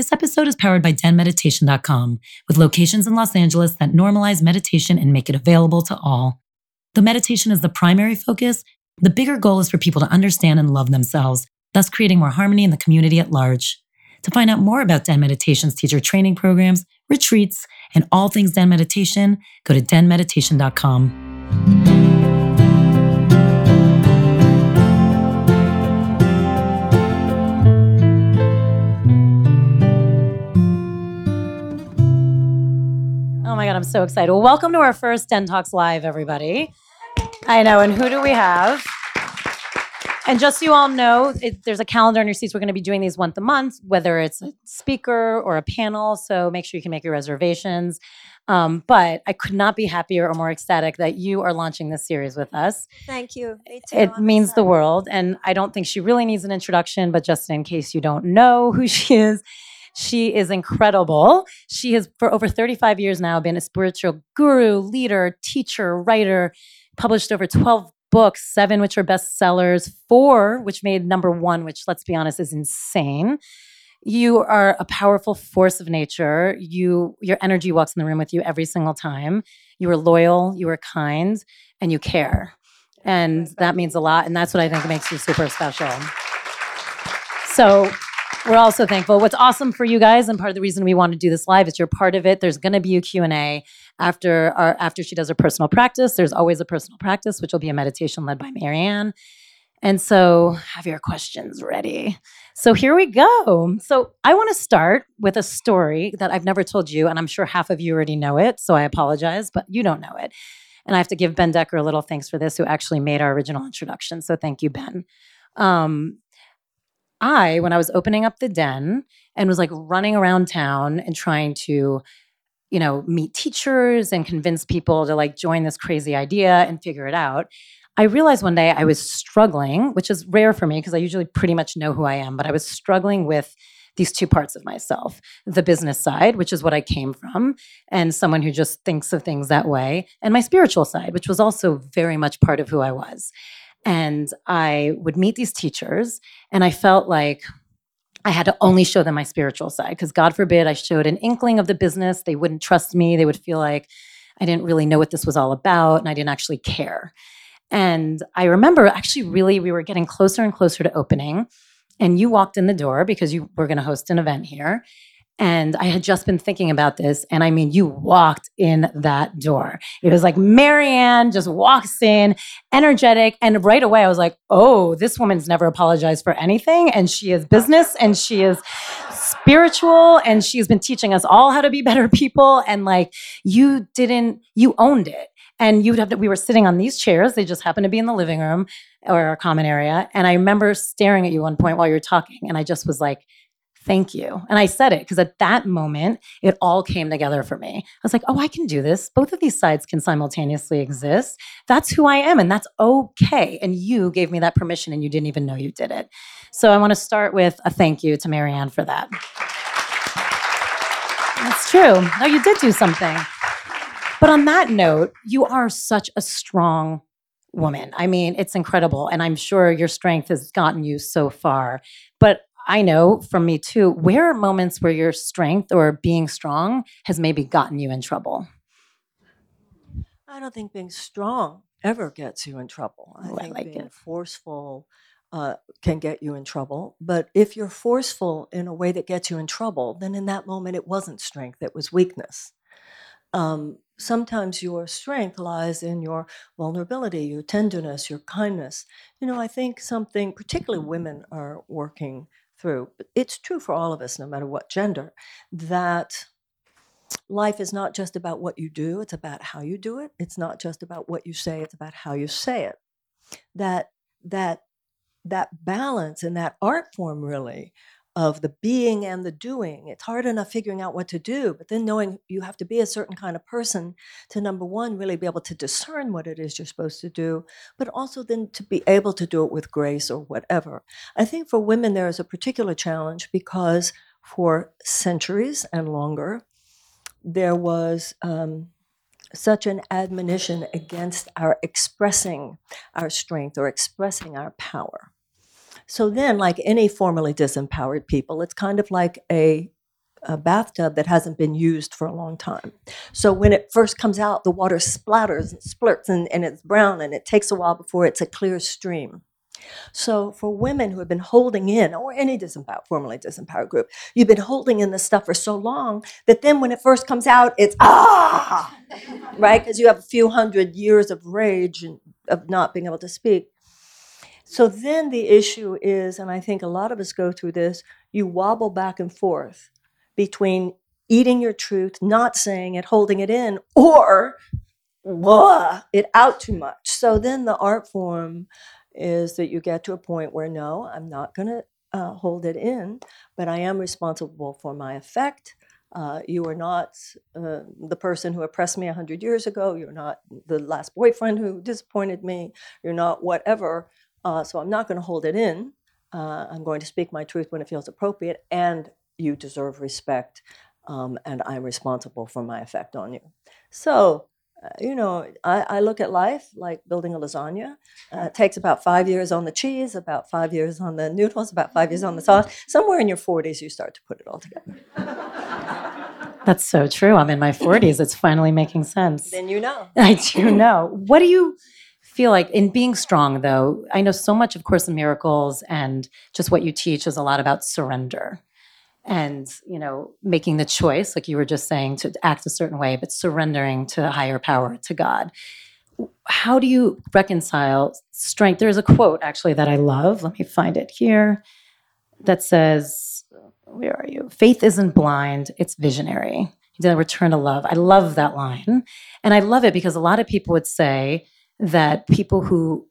This episode is powered by denmeditation.com, with locations in Los Angeles that normalize meditation and make it available to all. Though meditation is the primary focus, the bigger goal is for people to understand and love themselves, thus creating more harmony in the community at large. To find out more about Den Meditation's teacher training programs, retreats, and all things Den Meditation, go to denmeditation.com. God, I'm so excited. Well, welcome to our first Den Talks Live, everybody. I know, and who do we have? And just so you all know, it, there's a calendar on your seats. We're going to be doing these once a month, whether it's a speaker or a panel. So make sure you can make your reservations. Um, but I could not be happier or more ecstatic that you are launching this series with us. Thank you. Me too. It I'm means the world. And I don't think she really needs an introduction, but just in case you don't know who she is, she is incredible. She has, for over 35 years now, been a spiritual guru, leader, teacher, writer, published over 12 books, seven which are bestsellers, four which made number one, which, let's be honest, is insane. You are a powerful force of nature. You, your energy walks in the room with you every single time. You are loyal, you are kind, and you care. And that means a lot. And that's what I think makes you super special. So we're also thankful. What's awesome for you guys, and part of the reason we want to do this live is you're part of it. There's going to be a Q&A after our after she does her personal practice. There's always a personal practice, which will be a meditation led by Marianne. And so have your questions ready. So here we go. So I want to start with a story that I've never told you, and I'm sure half of you already know it. So I apologize, but you don't know it. And I have to give Ben Decker a little thanks for this, who actually made our original introduction. So thank you, Ben. Um, I, when I was opening up the den and was like running around town and trying to, you know, meet teachers and convince people to like join this crazy idea and figure it out, I realized one day I was struggling, which is rare for me because I usually pretty much know who I am, but I was struggling with these two parts of myself the business side, which is what I came from, and someone who just thinks of things that way, and my spiritual side, which was also very much part of who I was. And I would meet these teachers, and I felt like I had to only show them my spiritual side because, God forbid, I showed an inkling of the business. They wouldn't trust me. They would feel like I didn't really know what this was all about and I didn't actually care. And I remember actually, really, we were getting closer and closer to opening. And you walked in the door because you were going to host an event here. And I had just been thinking about this. And I mean, you walked in that door. It was like Marianne just walks in, energetic. And right away, I was like, oh, this woman's never apologized for anything. And she is business and she is spiritual. And she's been teaching us all how to be better people. And like, you didn't, you owned it. And you'd have to, we were sitting on these chairs. They just happened to be in the living room or our common area. And I remember staring at you one point while you were talking. And I just was like, thank you. And I said it because at that moment, it all came together for me. I was like, oh, I can do this. Both of these sides can simultaneously exist. That's who I am, and that's okay. And you gave me that permission, and you didn't even know you did it. So I want to start with a thank you to Marianne for that. That's true. No, you did do something. But on that note, you are such a strong woman. I mean, it's incredible. And I'm sure your strength has gotten you so far. But I know from me too, where are moments where your strength or being strong has maybe gotten you in trouble? I don't think being strong ever gets you in trouble. I Oh, I think like being it. forceful uh, can get you in trouble. But if you're forceful in a way that gets you in trouble, then in that moment it wasn't strength, it was weakness. Um, sometimes your strength lies in your vulnerability, your tenderness, your kindness. You know, I think something, particularly women are working through, it's true for all of us, no matter what gender, that life is not just about what you do, it's about how you do it. It's not just about what you say, it's about how you say it. That that that balance and that art form really of the being and the doing. It's hard enough figuring out what to do, but then knowing you have to be a certain kind of person to number one, really be able to discern what it is you're supposed to do, but also then to be able to do it with grace or whatever. I think for women, there is a particular challenge because for centuries and longer, there was um, such an admonition against our expressing our strength or expressing our power. So then, like any formerly disempowered people, it's kind of like a a bathtub that hasn't been used for a long time. So when it first comes out, the water splatters and splurts and, and it's brown and it takes a while before it's a clear stream. So for women who have been holding in, or any disempowered, formerly disempowered group, you've been holding in this stuff for so long that then when it first comes out, it's ah, right? Because you have a few hundred years of rage and of not being able to speak. So then the issue is, and I think a lot of us go through this, you wobble back and forth between eating your truth, not saying it, holding it in, or blah, it out too much. So then the art form is that you get to a point where no, I'm not going to uh, hold it in, but I am responsible for my effect. Uh, you are not uh, the person who oppressed me 100 years ago. You're not the last boyfriend who disappointed me. You're not whatever. Uh, so I'm not going to hold it in. Uh, I'm going to speak my truth when it feels appropriate, and you deserve respect, um, and I'm responsible for my effect on you. So uh, you know, I, I look at life like building a lasagna. Uh, it takes about five years on the cheese, about five years on the noodles, about five years on the sauce. Somewhere in your 40s, you start to put it all together. That's so true. I'm in my 40s. It's finally making sense. Then you know. I do know. What do you feel like in being strong, though? I know so much of Course in Miracles and just what you teach is a lot about surrender and you know making the choice like you were just saying to act a certain way but surrendering to a higher power to god. How do you reconcile strength? There's a quote actually that i love. Let me find it here that says where are you? Faith isn't blind it's visionary. Then return to love. I love that line. And i love it because a lot of people would say that people who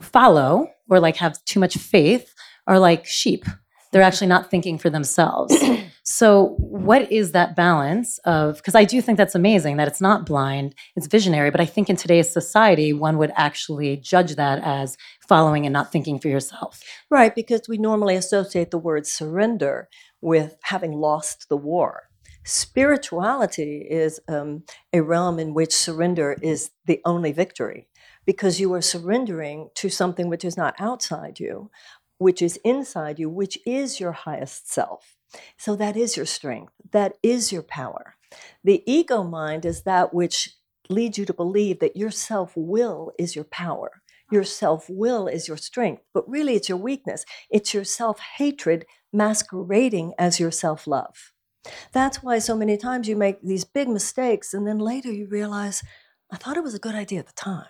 follow or like have too much faith are like sheep they're actually not thinking for themselves. so, what is that balance of? Because I do think that's amazing that it's not blind, it's visionary. But I think in today's society, one would actually judge that as following and not thinking for yourself. Right, because we normally associate the word surrender with having lost the war. Spirituality is um, a realm in which surrender is the only victory because you are surrendering to something which is not outside you, which is inside you, which is your highest self. So that is your strength, that is your power. The ego mind is that which leads you to believe that your self will is your power. Your self will is your strength, but really it's your weakness. It's your self hatred masquerading as your self love. That's why so many times you make these big mistakes and then later you realize, I thought it was a good idea at the time.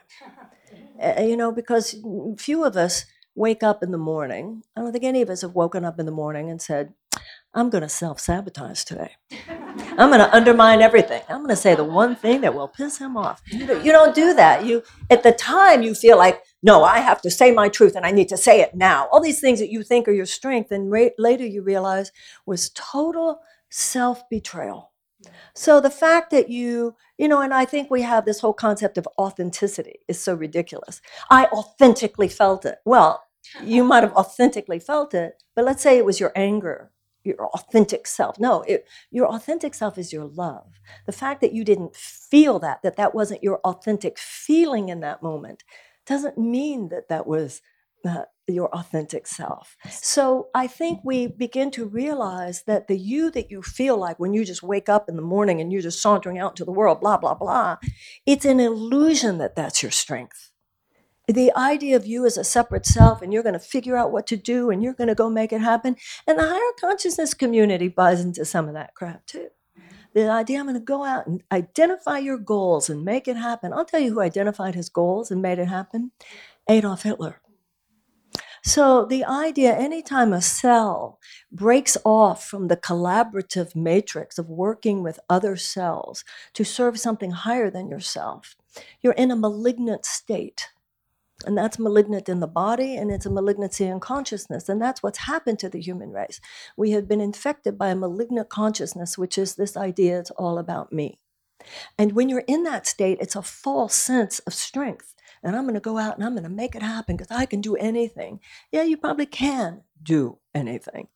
uh, you know, because few of us wake up in the morning. I don't think any of us have woken up in the morning and said, I'm going to self sabotage today. I'm going to undermine everything. I'm going to say the one thing that will piss him off. You don't do that. You at the time you feel like, no, I have to say my truth and I need to say it now. All these things that you think are your strength, and ra- later you realize was total self betrayal. So the fact that you, you know, and I think we have this whole concept of authenticity is so ridiculous. I authentically felt it. Well, you might have authentically felt it, but let's say it was your anger, your authentic self. No, it, your authentic self is your love. The fact that you didn't feel that, that that wasn't your authentic feeling in that moment, doesn't mean that that was uh, your authentic self. So I think we begin to realize that the you that you feel like when you just wake up in the morning and you're just sauntering out into the world, blah, blah, blah, it's an illusion that that's your strength. The idea of you as a separate self and you're going to figure out what to do and you're going to go make it happen. And the higher consciousness community buys into some of that crap too. Mm-hmm. The idea I'm going to go out and identify your goals and make it happen. I'll tell you who identified his goals and made it happen Adolf Hitler. So the idea, anytime a cell breaks off from the collaborative matrix of working with other cells to serve something higher than yourself, you're in a malignant state. And that's malignant in the body, and it's a malignancy in consciousness. And that's what's happened to the human race. We have been infected by a malignant consciousness, which is this idea it's all about me. And when you're in that state, it's a false sense of strength and I'm going to go out and I'm going to make it happen because I can do anything. Yeah, you probably can do anything.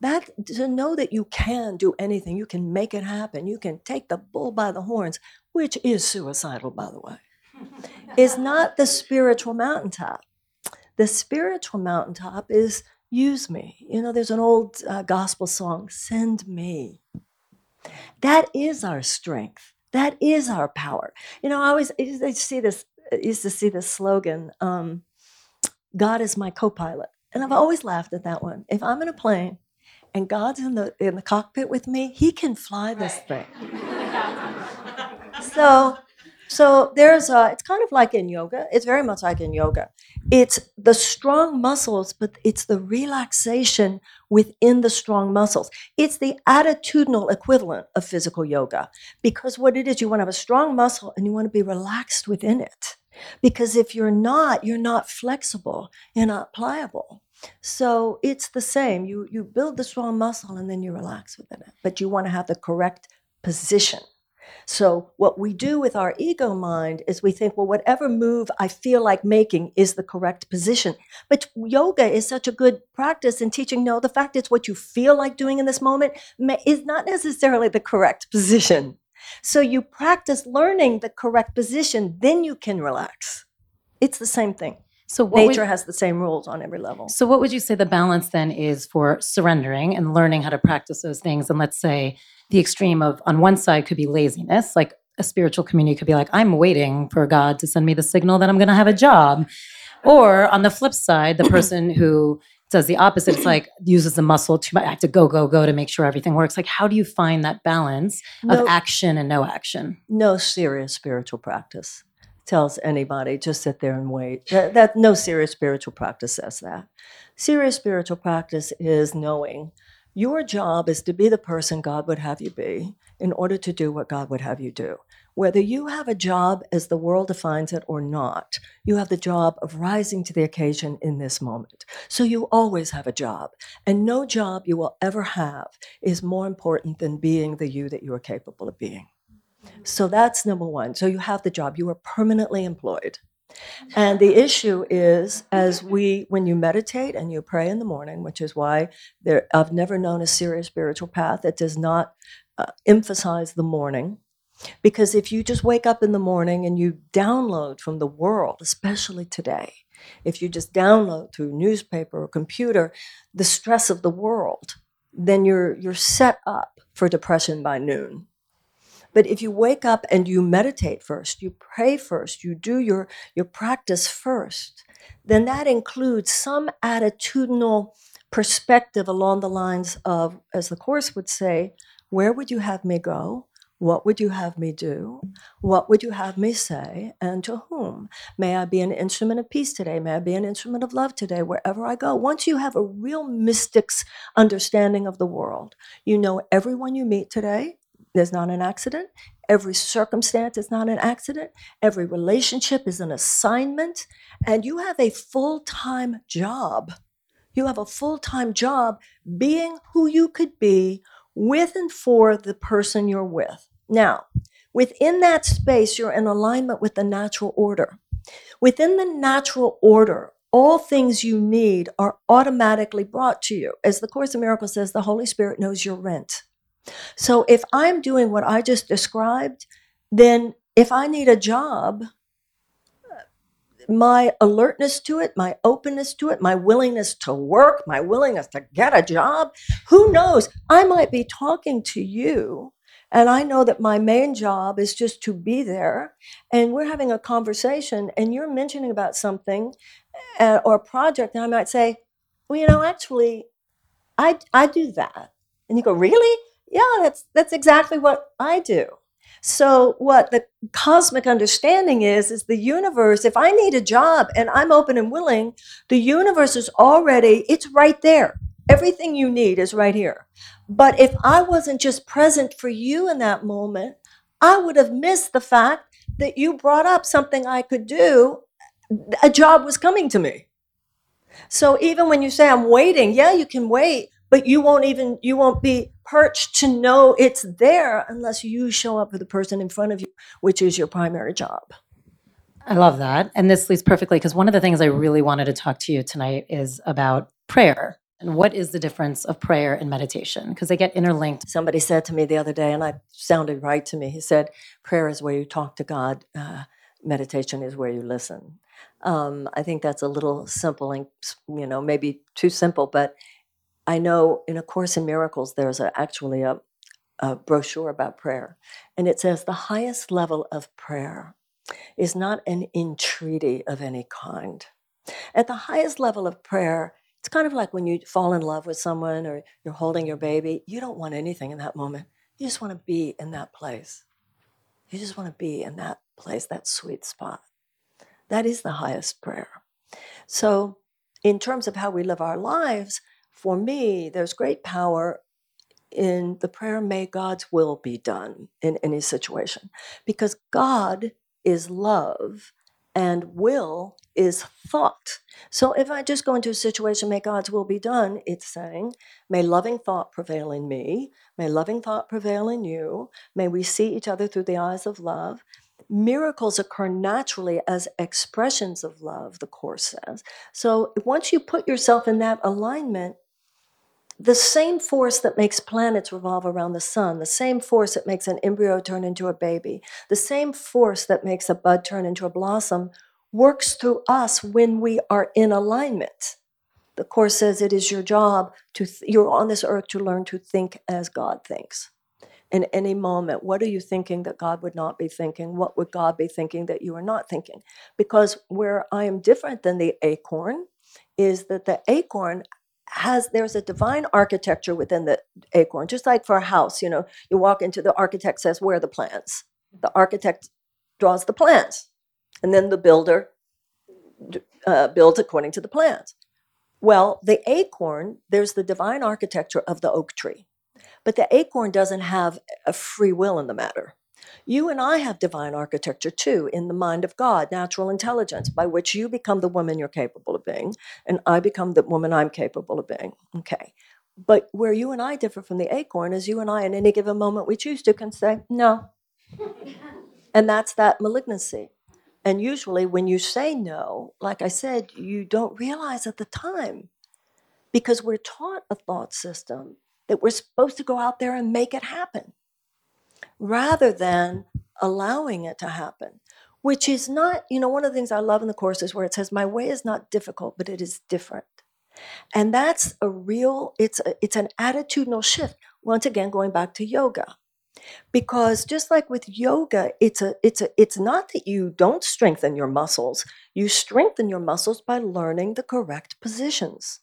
That to know that you can do anything, you can make it happen, you can take the bull by the horns, which is suicidal, by the way, is not the spiritual mountaintop. The spiritual mountaintop is use me. You know, there's an old uh, gospel song, Send Me. That is our strength. That is our power. You know, I always I see this, used to see this slogan, um, God is my co-pilot. And I've always laughed at that one. If I'm in a plane and God's in the in the cockpit with me, he can fly this thing. so so there's a it's kind of like in yoga. It's very much like in yoga. It's the strong muscles, but it's the relaxation within the strong muscles. It's the attitudinal equivalent of physical yoga because what it is, you want to have a strong muscle and you want to be relaxed within it. Because if you're not, you're not flexible, you're not pliable. So it's the same. You you build the strong muscle and then you relax within it. But you want to have the correct position. So what we do with our ego mind is we think, well, whatever move I feel like making is the correct position. But yoga is such a good practice in teaching. No, the fact is what you feel like doing in this moment may, is not necessarily the correct position. So you practice learning the correct position, then you can relax. It's the same thing. So what would, Nature has the same rules on every level. so what would you say the balance then is for surrendering and learning how to practice those things? And let's say the extreme of on one side could be laziness, like a spiritual community could be like, I'm waiting for God to send me the signal that I'm going to have a job. Or on the flip side, the person who does the opposite, it's like uses the muscle to I have to go, go, go to make sure everything works. Like, how do you find that balance of No- action and no action? no serious spiritual practice tells anybody just sit there and wait. That, that no serious spiritual practice says that. Serious spiritual practice is knowing your job is to be the person God would have you be in order to do what God would have you do. Whether you have a job as the world defines it or not, you have the job of rising to the occasion in this moment. So you always have a job. And no job you will ever have is more important than being the you that you are capable of being. So that's number one. So you have the job, you are permanently employed. And the issue is, as we, when you meditate and you pray in the morning, which is why there, I've never known a serious spiritual path that does not uh, emphasize the morning. Because if you just wake up in the morning and you download from the world, especially today, if you just download through newspaper or computer the stress of the world, then you're you're set up for depression by noon. But if you wake up and you meditate first, you pray first, you do your, your practice first, then that includes some attitudinal perspective along the lines of, as the Course would say, where would you have me go? What would you have me do? What would you have me say? And to whom? May I be an instrument of peace today? May I be an instrument of love today, wherever I go? Once you have a real mystic's understanding of the world, you know everyone you meet today, there's not an accident. Every circumstance is not an accident. Every relationship is an assignment. And you have a full time job. You have a full time job being who you could be with and for the person you're with. Now, within that space, you're in alignment with the natural order. Within the natural order, all things you need are automatically brought to you. As the Course in Miracles says, the Holy Spirit knows your rent. So if I'm doing what I just described, then if I need a job, my alertness to it, my openness to it, my willingness to work, my willingness to get a job, who knows? I might be talking to you. And I know that my main job is just to be there. And we're having a conversation, and you're mentioning about something uh, or a project. And I might say, Well, you know, actually, I, I do that. And you go, Really? Yeah, that's, that's exactly what I do. So what the cosmic understanding is is the universe if I need a job and I'm open and willing, the universe is already it's right there. Everything you need is right here. But if I wasn't just present for you in that moment, I would have missed the fact that you brought up something I could do. A job was coming to me. So even when you say I'm waiting, yeah, you can wait, but you won't even you won't be perched to know it's there unless you show up for the person in front of you, which is your primary job. I love that. And this leads perfectly because one of the things I really wanted to talk to you tonight is about prayer and what is the difference of prayer and meditation because they get interlinked. Somebody said to me the other day, and I sounded right to me. He said, "Prayer is where you talk to God." Uh, meditation is where you listen. Um, I think that's a little simple and you know maybe too simple, but I know in A Course in Miracles there's a, actually a, a brochure about prayer, and it says the highest level of prayer is not an entreaty of any kind. At the highest level of prayer, it's kind of like when you fall in love with someone or you're holding your baby. You don't want anything in that moment. You just want to be in that place. You just want to be in that place, that sweet spot. That is the highest prayer. So, in terms of how we live our lives, for me, there's great power in the prayer, may God's will be done in any situation. Because God is love and will is thought. So if I just go into a situation, may God's will be done, it's saying, may loving thought prevail in me, may loving thought prevail in you, may we see each other through the eyes of love. Miracles occur naturally as expressions of love, the Course says. So once you put yourself in that alignment, the same force that makes planets revolve around the sun, the same force that makes an embryo turn into a baby, the same force that makes a bud turn into a blossom works through us when we are in alignment. The Course says it is your job to, th- you're on this earth to learn to think as God thinks. In any moment, what are you thinking that God would not be thinking? What would God be thinking that you are not thinking? Because where I am different than the acorn is that the acorn has there's a divine architecture within the acorn just like for a house you know you walk into the architect says where are the plans the architect draws the plans and then the builder uh, builds according to the plans well the acorn there's the divine architecture of the oak tree but the acorn doesn't have a free will in the matter you and I have divine architecture too in the mind of God, natural intelligence, by which you become the woman you're capable of being, and I become the woman I'm capable of being. Okay. But where you and I differ from the acorn is you and I, in any given moment we choose to, can say, no. and that's that malignancy. And usually, when you say no, like I said, you don't realize at the time because we're taught a thought system that we're supposed to go out there and make it happen rather than allowing it to happen, which is not, you know, one of the things I love in the Course is where it says, My way is not difficult, but it is different. And that's a real, it's, a, it's an attitudinal shift. Once again, going back to yoga. Because just like with yoga, it's a it's a it's not that you don't strengthen your muscles. You strengthen your muscles by learning the correct positions.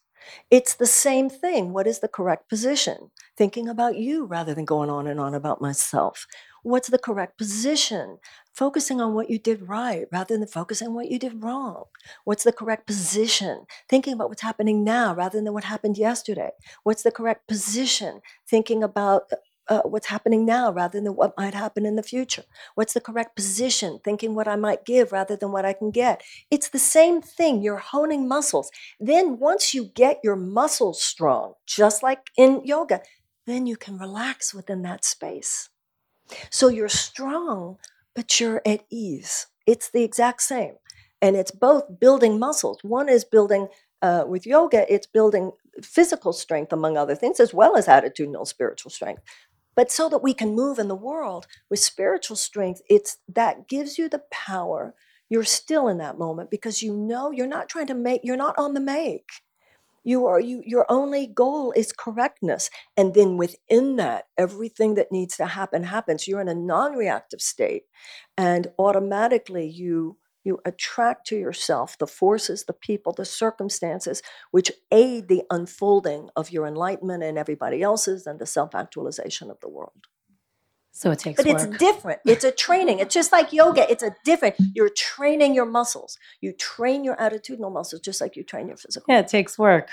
It's the same thing. What is the correct position? Thinking about you rather than going on and on about myself. What's the correct position? Focusing on what you did right rather than focusing on what you did wrong. What's the correct position? Thinking about what's happening now rather than what happened yesterday. What's the correct position? Thinking about uh, what's happening now rather than what might happen in the future? What's the correct position? Thinking what I might give rather than what I can get. It's the same thing. You're honing muscles. Then, once you get your muscles strong, just like in yoga, then you can relax within that space. So you're strong, but you're at ease. It's the exact same. And it's both building muscles. One is building, uh, with yoga, it's building physical strength, among other things, as well as attitudinal spiritual strength but so that we can move in the world with spiritual strength it's that gives you the power. You're still in that moment because you know you're not trying to make you're not on the make. You are you your only goal is correctness. And then within that everything that needs to happen happens. You're in a non-reactive state and automatically you you attract to yourself the forces, the people, the circumstances which aid the unfolding of your enlightenment and everybody else's and the self actualization of the world. So it takes But work. it's different. It's a training. It's just like yoga. It's a different. You're training your muscles. You train your attitudinal muscles just like you train your physical. yeah, it takes work.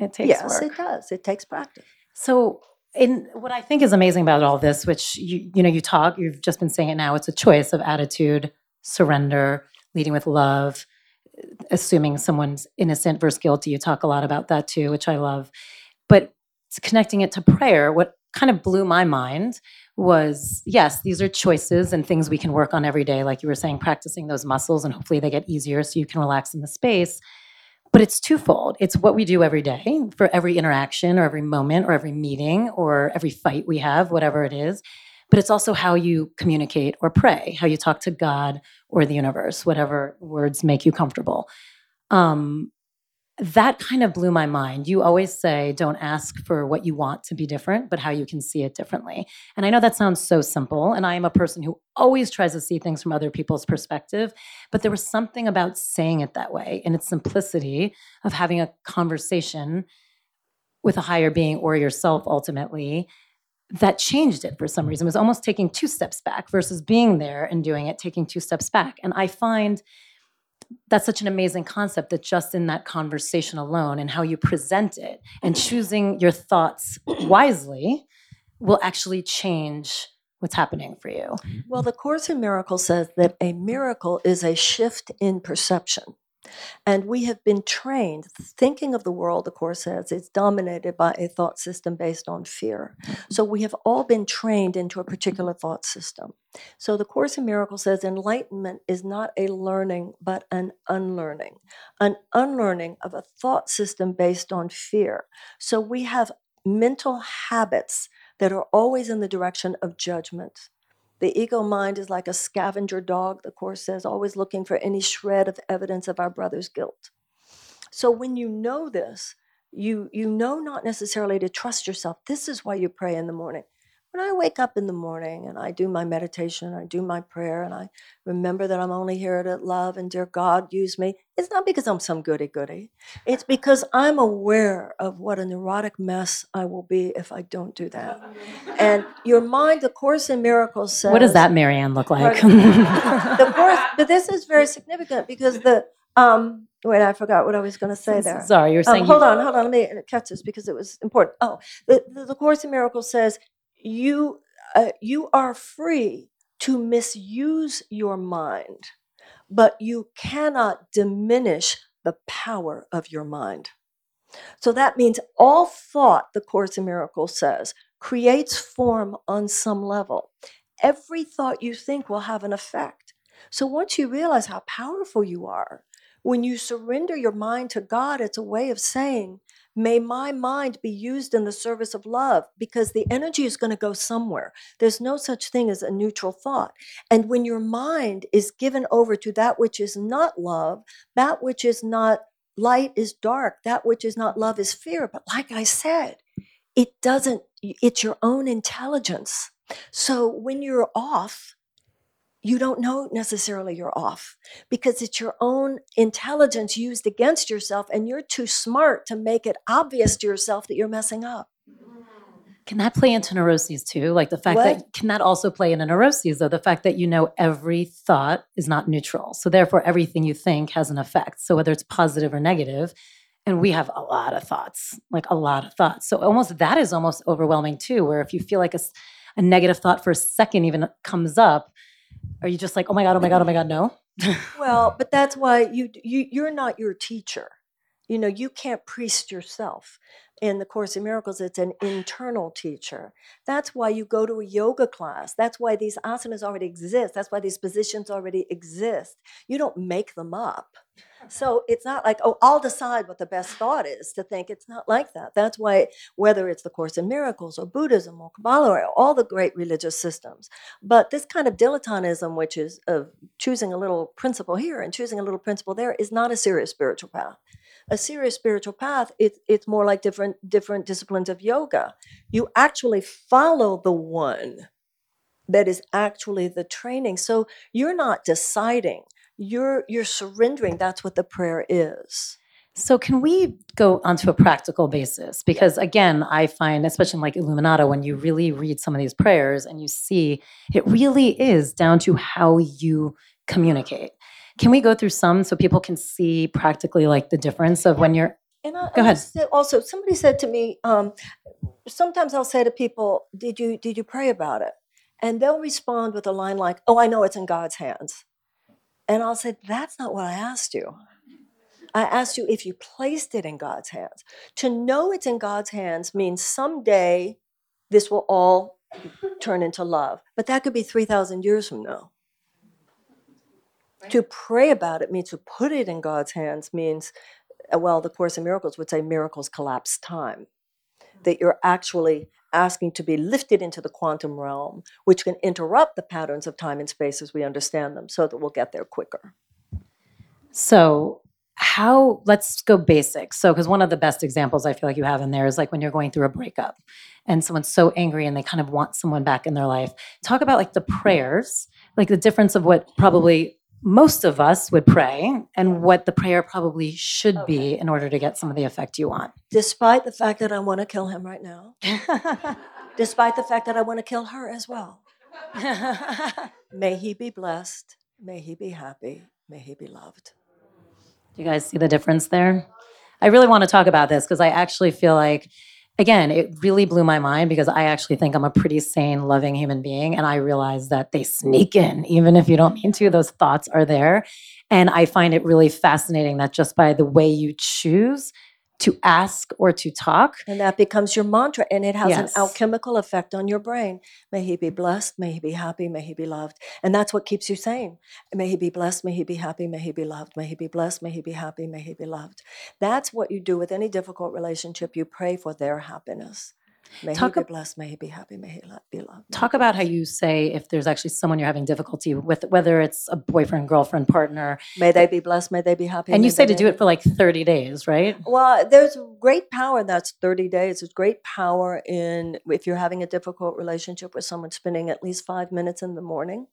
It takes yes, work. it does. It takes practice. So, in what I think is amazing about all this, which you you know you talk, you've just been saying it now. It's a choice of attitude, surrender, leading with love, assuming someone's innocent versus guilty. You talk a lot about that too, which I love. But connecting it to prayer, what kind of blew my mind was yes, these are choices and things we can work on every day. Like you were saying, practicing those muscles and hopefully they get easier so you can relax in the space. But it's twofold. It's what we do every day for every interaction or every moment or every meeting or every fight we have, whatever it is. But it's also how you communicate or pray, how you talk to God or the universe, whatever words make you comfortable. Um, that kind of blew my mind. You always say, don't ask for what you want to be different, but how you can see it differently. And I know that sounds so simple. And I am a person who always tries to see things from other people's perspective. But there was something about saying it that way and its simplicity of having a conversation with a higher being or yourself ultimately that changed it for some mm. reason. It was almost taking two steps back versus being there and doing it, taking two steps back. And I find that's such an amazing concept that just in that conversation alone and how you present it and choosing your thoughts wisely will actually change what's happening for you. Well, the Course in Miracles says that a miracle is a shift in perception. And we have been trained, thinking of the world, the Course says, is dominated by a thought system based on fear. So we have all been trained into a particular thought system. So the Course in Miracles says enlightenment is not a learning, but an unlearning, an unlearning of a thought system based on fear. So we have mental habits that are always in the direction of judgment. The ego mind is like a scavenger dog, the Course says, always looking for any shred of evidence of our brother's guilt. So when you know this, you, you know not necessarily to trust yourself. This is why you pray in the morning when I wake up in the morning and I do my meditation, I do my prayer, and I remember that I'm only here to love and dear God, use me, it's not because I'm some goody goody. It's because I'm aware of what a neurotic mess I will be if I don't do that. And your mind, the Course in Miracles says. What does that, Marianne, look like? the Course, but this is very significant because the, um, wait, I forgot what I was going to say there. Sorry, you're Um, saying. hold you- on, hold on. Let me catch this because it was important. Oh, the, the Course in Miracles says you uh, you are free to misuse your mind, but you cannot diminish the power of your mind. So that means all thought, the Course in Miracles says, creates form on some level. Every thought you think will have an effect. So once you realize how powerful you are, when you surrender your mind to God, it's a way of saying, May my mind be used in the service of love because the energy is going to go somewhere. There's no such thing as a neutral thought. And when your mind is given over to that which is not love, that which is not light is dark, that which is not love is fear. But like I said, it doesn't, it's your own intelligence. So when you're off, you don't know necessarily you're off because it's your own intelligence used against yourself, and you're too smart to make it obvious to yourself that you're messing up. Can that play into neuroses too? Like the fact that can that also play into neuroses though? The fact that you know every thought is not neutral. So therefore everything you think has an effect. So whether it's positive or negative, and we have a lot of thoughts, like a lot of thoughts. So almost that is almost overwhelming too, where if you feel like a negative thought for a second even comes up, are you just like, oh my God, oh my God, oh my God, no? Well, but that's why you, you you're not your teacher. You know, you can't priest yourself. In the Course in Miracles, it's an internal teacher. That's why you go to a yoga class. That's why these asanas already exist. That's why these positions already exist. You don't make them up. So it's not like, oh, I'll decide what the best thought is to think. It's not like that. That's why, whether it's the Course in Miracles or Buddhism or Kabbalah or all the great religious systems, but this kind of dilettantism, which is of choosing a little principle here and choosing a little principle there, is not a serious spiritual path. A serious spiritual path, it, it's more like different different disciplines of yoga. You actually follow the one that is actually the training. So you're not deciding. You're you're surrendering. That's what the prayer is. So can we go onto a practical basis? Because again, I find, especially in like Illuminata, when you really read some of these prayers and you see it really is down to how you communicate. Can we go through some so people can see practically like the difference of when you're And I, Go I ahead. said- also, somebody said to me, um, sometimes I'll say to people, "Did you did you pray about it?" And they'll respond with a line like, "Oh, I know it's in God's hands," and I'll say, "That's not what I asked you. I asked you if you placed it in God's hands. To know it's in God's hands means someday this will all turn into love, but that could be three thousand years from now." To pray about it means to put it in God's hands means uh, well, the Course in Miracles would say miracles collapse time. That you're actually asking to be lifted into the quantum realm, which can interrupt the patterns of time and space as we understand them so that we'll get there quicker. So, how, let's go basic. So, because one of the best examples I feel like you have in there is like when you're going through a breakup and someone's so angry and they kind of want someone back in their life. Talk about like the prayers, like the difference of what probably most of us would pray and what the prayer probably should be in order to get some of the effect you want. Despite the fact that I want to kill him right now, despite the fact that I want to kill her as well. May he be blessed. May he be happy. May he be loved. Do you guys see the difference there? I really want to talk about this because I actually feel like, again, it really blew my mind because I actually think I'm a pretty sane, loving human being. And I realize that they sneak in, even if you don't mean to, those thoughts are there. And I find it really fascinating that just by the way you choose to ask or to talk, And that becomes your mantra, and it has Yes. an alchemical effect on your brain. May he be blessed. May he be happy. May he be loved. And that's what keeps you sane. May he be blessed. May he be happy. May he be loved. May he be blessed. May he be happy. May he be loved. That's what you do with any difficult relationship. You pray for their happiness. May Talk he be ab- blessed. May he be happy. May he lo- be loved. Talk about how you say if there's actually someone you're having difficulty with, whether it's a boyfriend, girlfriend, partner, May they be blessed. May they be happy. and may you say to do it for like 30 days, right? Well, there's great power. in That's 30 days. There's great power in if you're having a difficult relationship with someone, spending at least five minutes in the morning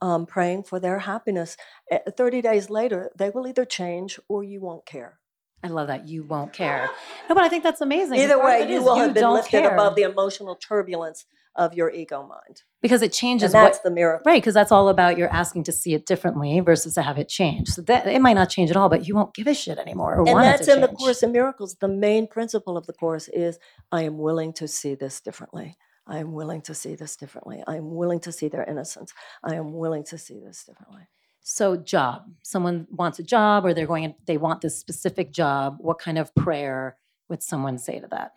um, praying for their happiness. Eh, 30 days later, they will either change or you won't care. I love that. You won't care. No, but I think that's amazing. Either way, you is will have been don't lifted care. above the emotional turbulence of your ego mind. because it And changes that's what the miracle. right because that's all about you're asking to see it differently versus to have it change so that it might not change at all but you won't give a shit anymore or And that's in the. Course in Miracles. The main principle of the Course is I am willing to see this differently. I am willing to see this differently. I am willing to see their innocence. I am willing to see this differently. So job someone wants a job or they're going they want this specific job what kind of prayer would someone say to that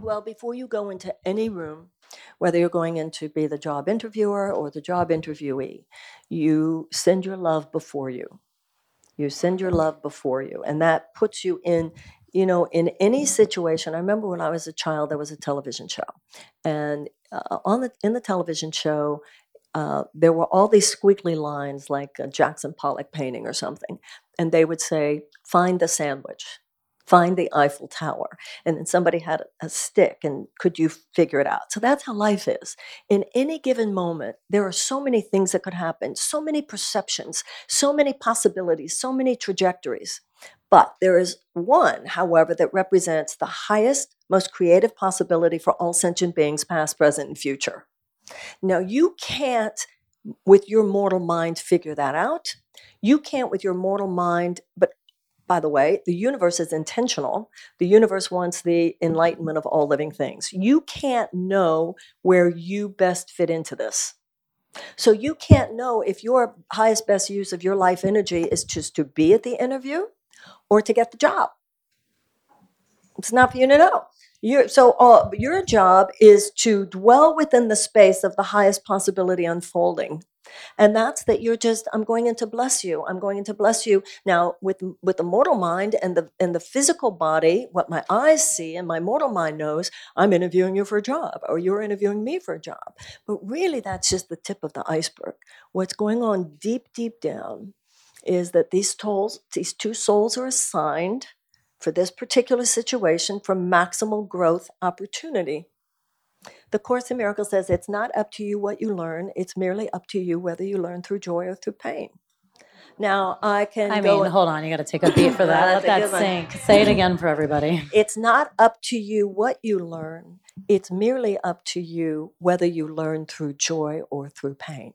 Well, before you go into any room, whether you're going in to be the job interviewer or the job interviewee, you send your love before you. You send your love before you. And that puts you in, you know, in any situation. I remember when I was a child, there was a television show. And uh, on the, in the television show, uh, there were all these squiggly lines like a Jackson Pollock painting or something. And they would say, find the sandwich, find the Eiffel Tower. And then somebody had a- a stick and could you figure it out? So that's how life is. In any given moment there are so many things that could happen so many perceptions so many possibilities so many trajectories. But there is one however that represents the highest most creative possibility for all sentient beings past present and future now you can't with your mortal mind figure that out you can't with your mortal mind but by the way, the universe is intentional. The universe wants the enlightenment of all living things. You can't know where you best fit into this. So you can't know if your highest best use of your life energy is just to be at the interview or to get the job. It's not for you to know. Your, so uh, your job is to dwell within the space of the highest possibility unfolding. And that's that you're just i'm going in to bless you. I'm going in to bless you. Now with with the mortal mind and the and the physical body what my eyes see and my mortal mind knows i'm interviewing you for a job or you're interviewing me for a job. But really that's just the tip of the iceberg. What's going on deep deep down is that these souls these two souls are assigned for this particular situation for maximal growth opportunity. The Course in Miracles says it's not up to you what you learn, it's merely up to you whether you learn through joy or through pain. Now, I can i mean hold on you got to take a beat for that. Let that sink. Say it again for everybody. It's not up to you what you learn, it's merely up to you whether you learn through joy or through pain.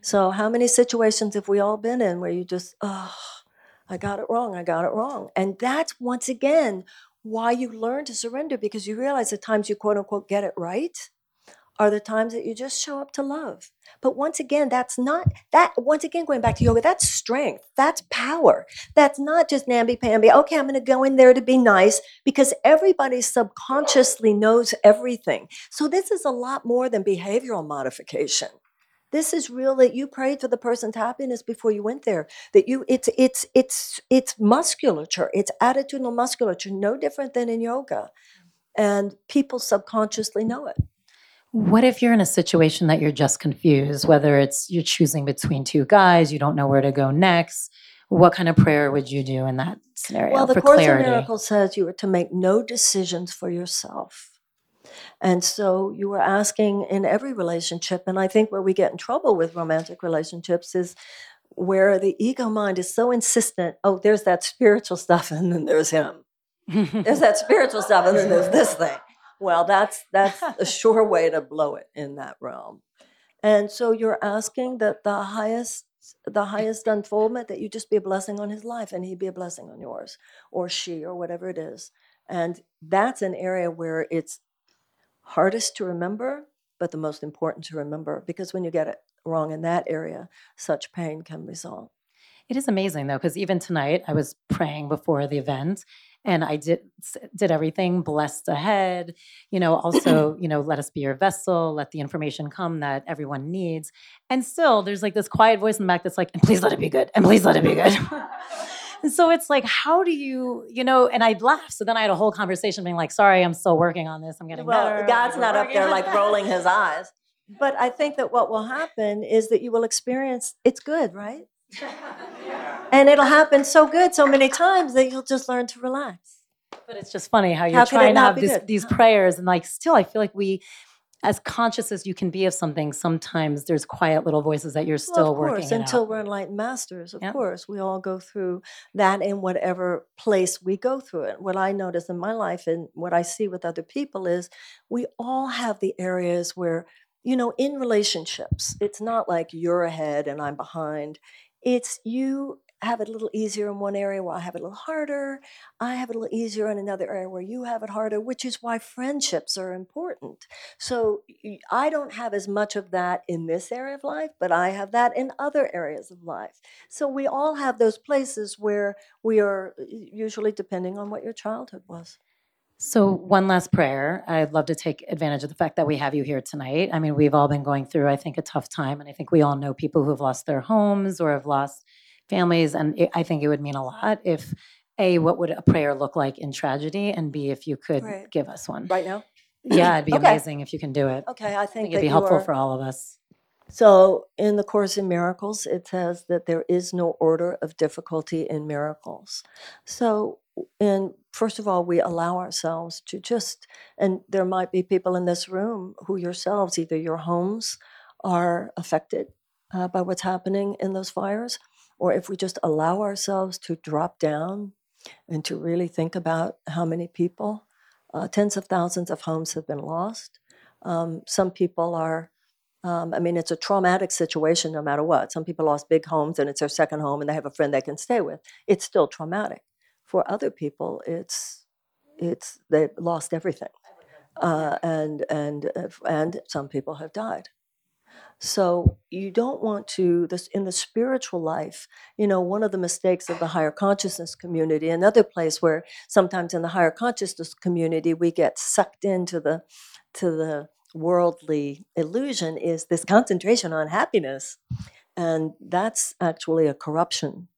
So, how many situations have we all been in where you just, oh, I got it wrong, I got it wrong? And that's once again why you learn to surrender because you realize the times you quote unquote get it right are the times that you just show up to love. But once again, that's not that. Once again, going back to yoga, that's strength. That's power. That's not just namby pamby. Okay, I'm going to go in there to be nice because everybody subconsciously knows everything. So this is a lot more than behavioral modification. This is real that you prayed for the person's happiness before you went there. That you, it's it's it's it's musculature. It's attitudinal musculature, no different than in yoga And people subconsciously know it. What if you're in a situation that you're just confused, whether it's you're choosing between two guys, you don't know where to go next? What kind of prayer would you do in that scenario Well, the Course clarity? in Miracles says you are to make no decisions for yourself. And so you were asking in every relationship, and I think where we get in trouble with romantic relationships is where the ego mind is so insistent oh, there's that spiritual stuff, and then there's him. There's that spiritual stuff, and then there's this thing. Well, that's that's a sure way to blow it in that realm. And so you're asking that the highest the highest unfoldment that you just be a blessing on his life and he be a blessing on yours or she or whatever it is. And that's an area where it's hardest to remember, but the most important to remember because when you get it wrong in that area, such pain can result. It is amazing though, because even tonight I was praying before the event and I did did everything blessed ahead. You know, also, you know, let us be your vessel, let the information come that everyone needs. And still there's like this quiet voice in the back that's like, and please let it be good, and please let it be good. and so it's like, how do you, you know, and I'd laugh. So then I had a whole conversation being like, sorry, I'm still working on this. I'm getting Well, better. God's I'm not up there like rolling his eyes. But I think that what will happen is that you will experience it's good, right? And it'll happen so good so many times that you'll just learn to relax. But it's just funny how you're How trying to have this, these prayers, and like still, I feel like we, as conscious as you can be of something, sometimes there's quiet little voices that you're Well, still of working course, until out. we're enlightened masters, of Yep. course, we all go through that in whatever place we go through it. What I notice in my life and what I see with other people is we all have the areas where, you know, in relationships, it's not like you're ahead and I'm behind. It's you have it a little easier in one area where I have it a little harder. I have it a little easier in another area where you have it harder, which is why friendships are important. So I don't have as much of that in this area of life, but I have that in other areas of life. So we all have those places where we are usually depending on what your childhood was. So, one last prayer. I'd love to take advantage of the fact that we have you here tonight. I mean, we've all been going through, I think, a tough time, and I think we all know people who have lost their homes or have lost families, and it, I think it would mean a lot if a what would a prayer look like in tragedy, and b if you could Right. give us one. Right now? Yeah, it'd be Okay. amazing if you can do it. Okay, I I think, think it'd be you helpful are- for all of us. So, in the Course in Miracles, it says that there is no order of difficulty in miracles. So, and first of all, we allow ourselves to just, and there might be people in this room who yourselves, either your homes are affected uh, by what's happening in those fires, or if we just allow ourselves to drop down and to really think about how many people, uh, tens of thousands of homes have been lost. Um, some people are um, I mean, it's a traumatic situation no matter what. Some people lost big homes and it's their second home and they have a friend they can stay with. It's still traumatic. For other people, it's it's they've lost everything, uh, and and uh, and some people have died. So you don't want to this in the spiritual life. You know, one of the mistakes of the higher consciousness community, another place where sometimes in the higher consciousness community we get sucked into the to the worldly illusion is this concentration on happiness. And that's actually a corruption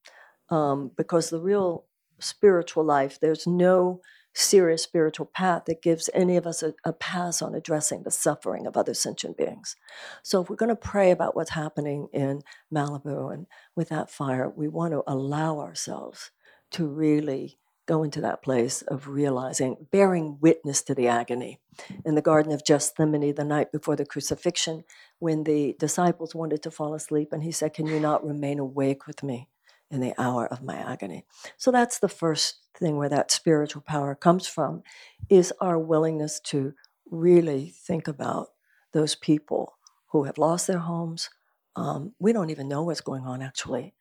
um, because the real spiritual life, there's no serious spiritual path that gives any of us a, a pass on addressing the suffering of other sentient beings. So, if we're going to pray about what's happening in Malibu and with that fire, we want to allow ourselves to really go into that place of realizing, bearing witness to the agony. In the Garden of Gethsemane, the night before the crucifixion, when the disciples wanted to fall asleep, and he said, Can you not remain awake with me in the hour of my agony? So that's the first thing where that spiritual power comes from, is our willingness to really think about those people who have lost their homes. Um, we don't even know what's going on actually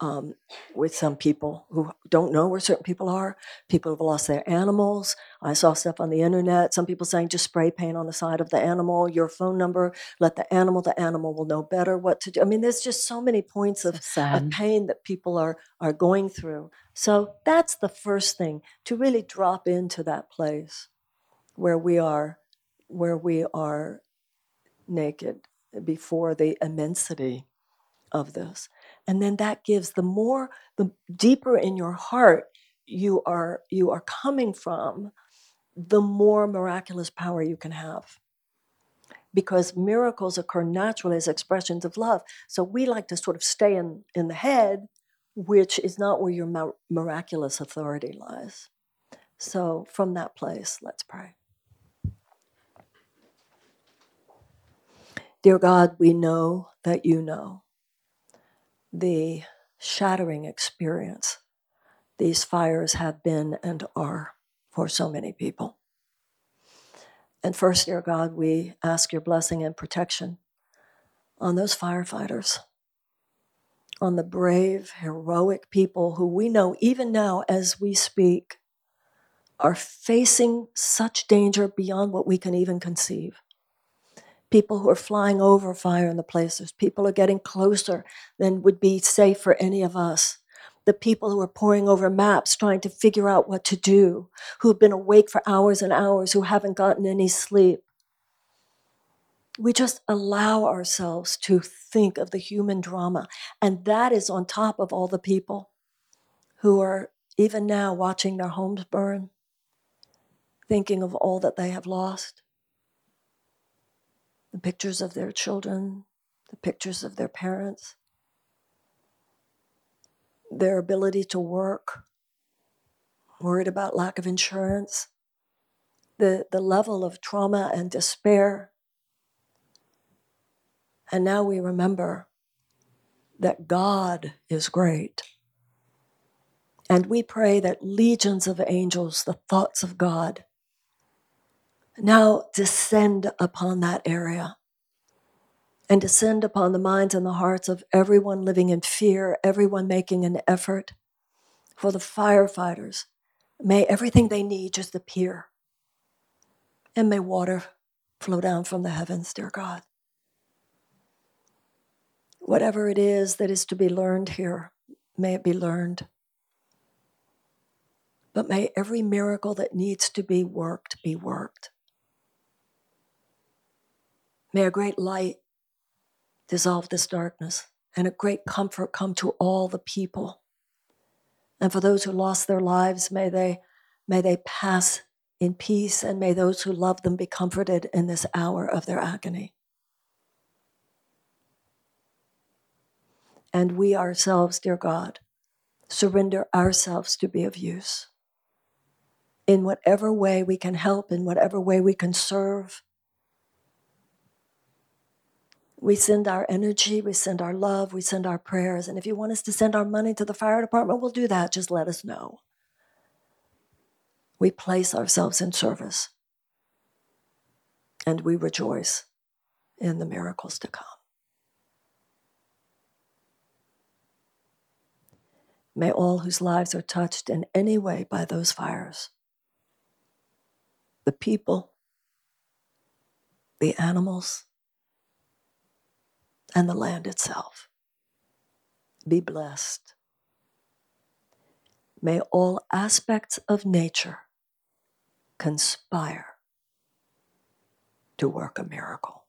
um, with some people who don't know where certain people are. People have lost their animals. I saw stuff on the internet. Some people saying just spray paint on the side of the animal, your phone number, let the animal, the animal will know better what to do. I mean, there's just so many points So of, of pain that people are, are going through. So that's the first thing to really drop into that place where we are, where we are naked before the immensity of this and then that gives the more the deeper in your heart you are you are coming from the more miraculous power you can have. Because miracles occur naturally as expressions of love. So we like to sort of stay in, in the head, which is not where your miraculous authority lies. So, from that place, let's pray. Dear God, we know that you know the shattering experience these fires have been and are for so many people. And first, dear God, we ask your blessing and protection on those firefighters, on the brave, heroic people who we know, even now as we speak, are facing such danger beyond what we can even conceive. People who are flying over fire in the places, people are getting closer than would be safe for any of us. The people who are poring over maps trying to figure out what to do, who have been awake for hours and hours, who haven't gotten any sleep. We just allow ourselves to think of the human drama. And that is on top of all the people who are even now watching their homes burn, thinking of all that they have lost the pictures of their children, the pictures of their parents, their ability to work, worried about lack of insurance, the, the level of trauma and despair. And now we remember that God is great. And we pray that legions of angels, the thoughts of God, now descend upon that area and descend upon the minds and the hearts of everyone living in fear, everyone making an effort. For the firefighters, may everything they need just appear. And may water flow down from the heavens, dear God. Whatever it is that is to be learned here, may it be learned. But may every miracle that needs to be worked be worked. May a great light dissolve this darkness and a great comfort come to all the people. And for those who lost their lives, may they, may they pass in peace, and may those who love them be comforted in this hour of their agony. And we ourselves, dear God, surrender ourselves to be of use. In whatever way we can help, in whatever way we can serve, we send our energy, we send our love, we send our prayers. And if you want us to send our money to the fire department, we'll do that. Just let us know. We place ourselves in service and we rejoice in the miracles to come. May all whose lives are touched in any way by those fires, the people, the animals, and the land itself. Be blessed. May all aspects of nature conspire to work a miracle.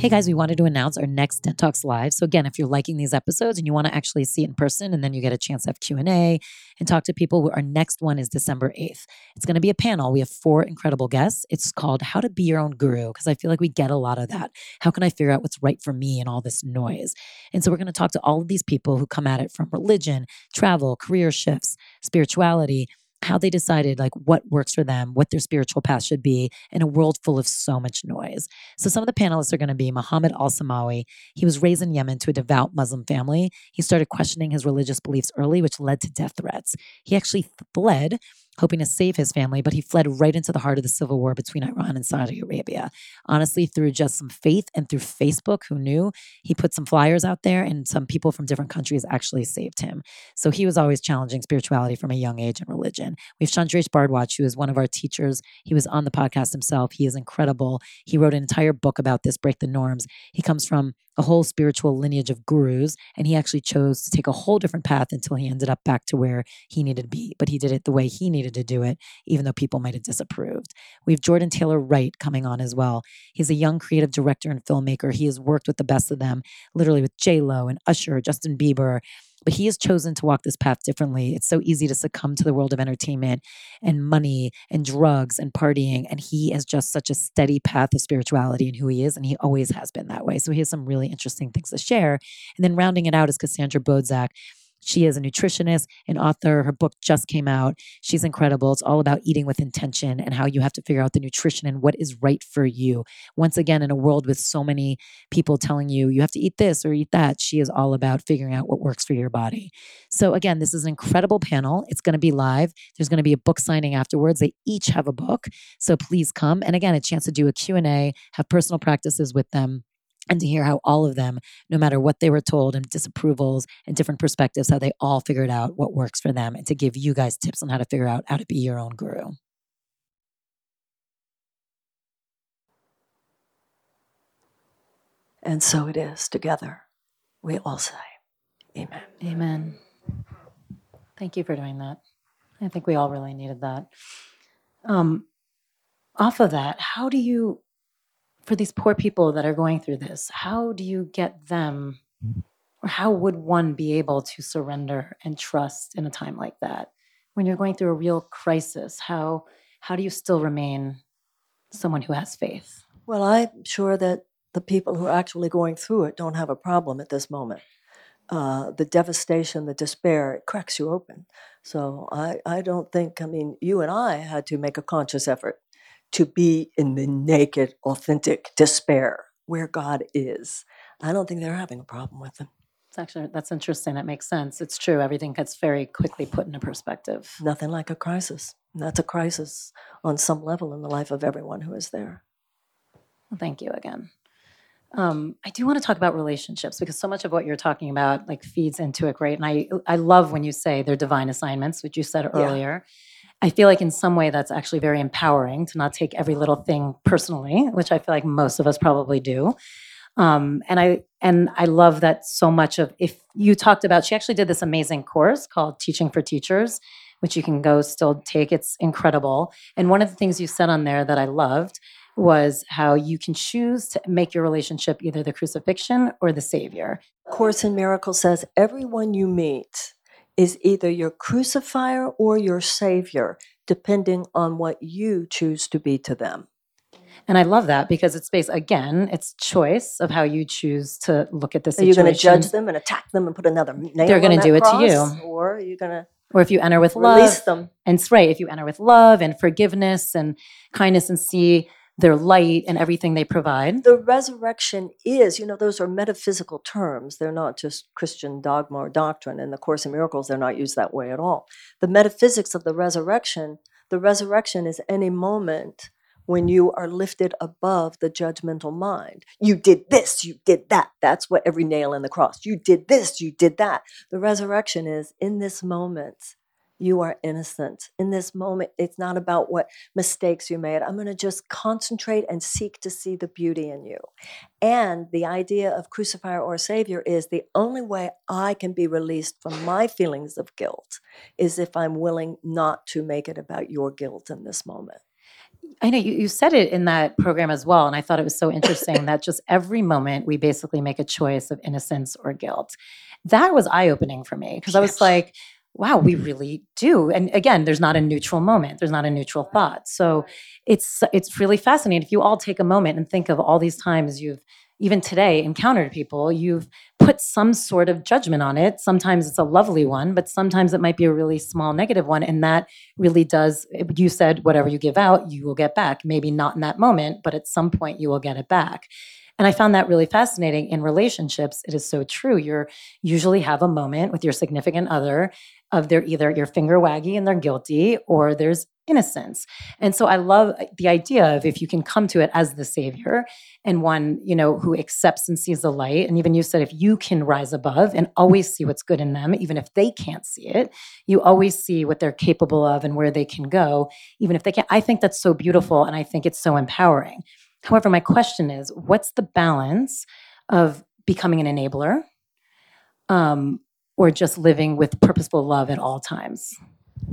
Hey guys, we wanted to announce our next DENtalks Live. So again, if you're liking these episodes and you want to actually see it in person and then you get a chance to have Q&A and talk to people, our next one is December 8th. It's going to be a panel. We have four incredible guests. It's called How to Be Your Own Guru because I feel like we get a lot of that. How can I figure out what's right for me and all this noise? And so we're going to talk to all of these people who come at it from religion, travel, career shifts, spirituality, how they decided like what works for them, what their spiritual path should be in a world full of so much noise. So some of the panelists are going to be Muhammad al-Samawi. He was raised in Yemen to a devout Muslim family. He started questioning his religious beliefs early, which led to death threats. He actually fled hoping to save his family, but he fled right into the heart of the civil war between Iran and Saudi Arabia. Honestly, through just some faith and through Facebook, who knew, he put some flyers out there and some people from different countries actually saved him. So he was always challenging spirituality from a young age and religion. We have Chandresh Bhardwaj, who is one of our teachers. He was on the podcast himself. He is incredible. He wrote an entire book about this, Break the Norms. He comes from a whole spiritual lineage of gurus. And he actually chose to take a whole different path until he ended up back to where he needed to be. But he did it the way he needed to do it, even though people might have disapproved. We have Jordan Taylor Wright coming on as well. He's a young creative director and filmmaker. He has worked with the best of them, literally with J Lo and Usher, Justin Bieber but he has chosen to walk this path differently. It's so easy to succumb to the world of entertainment and money and drugs and partying. And he has just such a steady path of spirituality and who he is. And he always has been that way. So he has some really interesting things to share. And then rounding it out is Cassandra Bodzak, she is a nutritionist, an author. Her book just came out. She's incredible. It's all about eating with intention and how you have to figure out the nutrition and what is right for you. Once again, in a world with so many people telling you you have to eat this or eat that, she is all about figuring out what works for your body. So again, this is an incredible panel. It's going to be live. There's going to be a book signing afterwards. They each have a book. So please come. And again, a chance to do a Q&A, have personal practices with them and to hear how all of them, no matter what they were told and disapprovals and different perspectives, how they all figured out what works for them and to give you guys tips on how to figure out how to be your own guru. And so it is together. We all say, Amen. Amen. Thank you for doing that. I think we all really needed that. Um, off of that, how do you for these poor people that are going through this, how do you get them, or how would one be able to surrender and trust in a time like that? When you're going through a real crisis, how, how do you still remain someone who has faith? Well, I'm sure that the people who are actually going through it don't have a problem at this moment. Uh, the devastation, the despair, it cracks you open. So I, I don't think, I mean, you and I had to make a conscious effort to be in the naked, authentic despair where God is. I don't think they're having a problem with them. It's actually that's interesting. That makes sense. It's true. Everything gets very quickly put into perspective. Nothing like a crisis. That's a crisis on some level in the life of everyone who is there. Well, thank you again. Um, I do want to talk about relationships because so much of what you're talking about like feeds into it, great. And I I love when you say they're divine assignments, which you said earlier. Yeah. I feel like in some way that's actually very empowering to not take every little thing personally, which I feel like most of us probably do. Um, and I and I love that so much of if you talked about she actually did this amazing course called Teaching for Teachers, which you can go still take. It's incredible. And one of the things you said on there that I loved was how you can choose to make your relationship either the crucifixion or the savior. Course in Miracles says everyone you meet is either your crucifier or your savior, depending on what you choose to be to them. And I love that because it's based again, it's choice of how you choose to look at the situation. Are you going to judge them and attack them and put another name? They're going to do it to you, or are you going to? Or if you enter with release love, them. and right, if you enter with love and forgiveness and kindness and see their light and everything they provide. The resurrection is, you know, those are metaphysical terms. They're not just Christian dogma or doctrine. In the Course in Miracles, they're not used that way at all. The metaphysics of the resurrection, the resurrection is any moment when you are lifted above the judgmental mind. You did this, you did that. That's what every nail in the cross. You did this, you did that. The resurrection is in this moment you are innocent. In this moment, it's not about what mistakes you made. I'm going to just concentrate and seek to see the beauty in you. And the idea of crucifier or savior is the only way I can be released from my feelings of guilt is if I'm willing not to make it about your guilt in this moment. I know you, you said it in that program as well. And I thought it was so interesting that just every moment we basically make a choice of innocence or guilt. That was eye opening for me because I was like, wow, we really do. And again, there's not a neutral moment. There's not a neutral thought. So it's it's really fascinating. If you all take a moment and think of all these times you've even today encountered people, you've put some sort of judgment on it. Sometimes it's a lovely one, but sometimes it might be a really small negative one. And that really does, you said, whatever you give out, you will get back. Maybe not in that moment, but at some point you will get it back. And I found that really fascinating in relationships. It is so true. You're usually have a moment with your significant other of they're either your finger waggy and they're guilty or there's innocence. And so I love uh, the idea of if you can come to it as the savior and one, you know, who accepts and sees the light. And even you said if you can rise above and always see what's good in them, even if they can't see it, you always see what they're capable of and where they can go, even if they can't. I think that's so beautiful and I think it's so empowering. However, my question is what's the balance of becoming an enabler? Um, or just living with purposeful love at all times?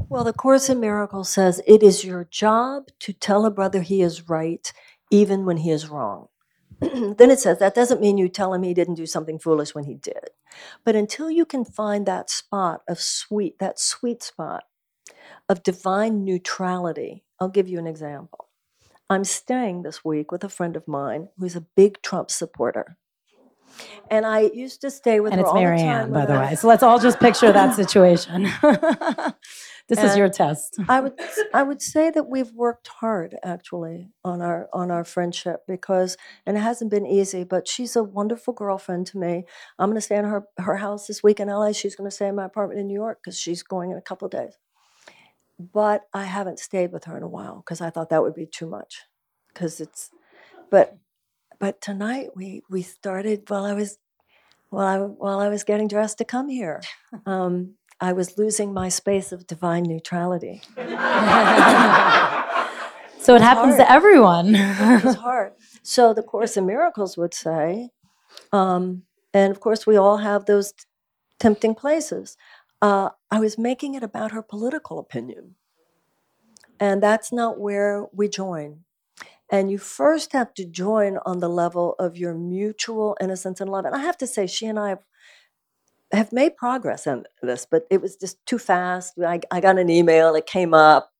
Well, the Course in Miracles says it is your job to tell a brother he is right even when he is wrong. then it says that doesn't mean you tell him he didn't do something foolish when he did. But until you can find that spot of sweet, that sweet spot of divine neutrality, I'll give you an example. I'm staying this week with a friend of mine who's a big Trump supporter. And I used to stay with And her it's all the Marianne, time. by when the I- way. So let's all just picture that situation. this is your test. I would I would say that we've worked hard actually on our on our friendship because and it hasn't been easy, but she's a wonderful girlfriend to me. I'm going to stay in her her house this week in LA. She's going to stay in my apartment in New York because she's going in a couple of days. But I haven't stayed with her in a while because I thought that would be too much. Because it's, but but tonight we we started while I was while I while I was getting dressed to come here. Um, I was losing my space of divine neutrality. so it happens hard. to everyone. it was hard. So the Course in Miracles would say, um, and of course we all have those tempting places. Uh, I was making it about her political opinion, and that's not where we join. And you first have to join on the level of your mutual innocence and love. And I have to say, she and I have, have made progress in this, but it was just too fast. I, I got an email, it came up.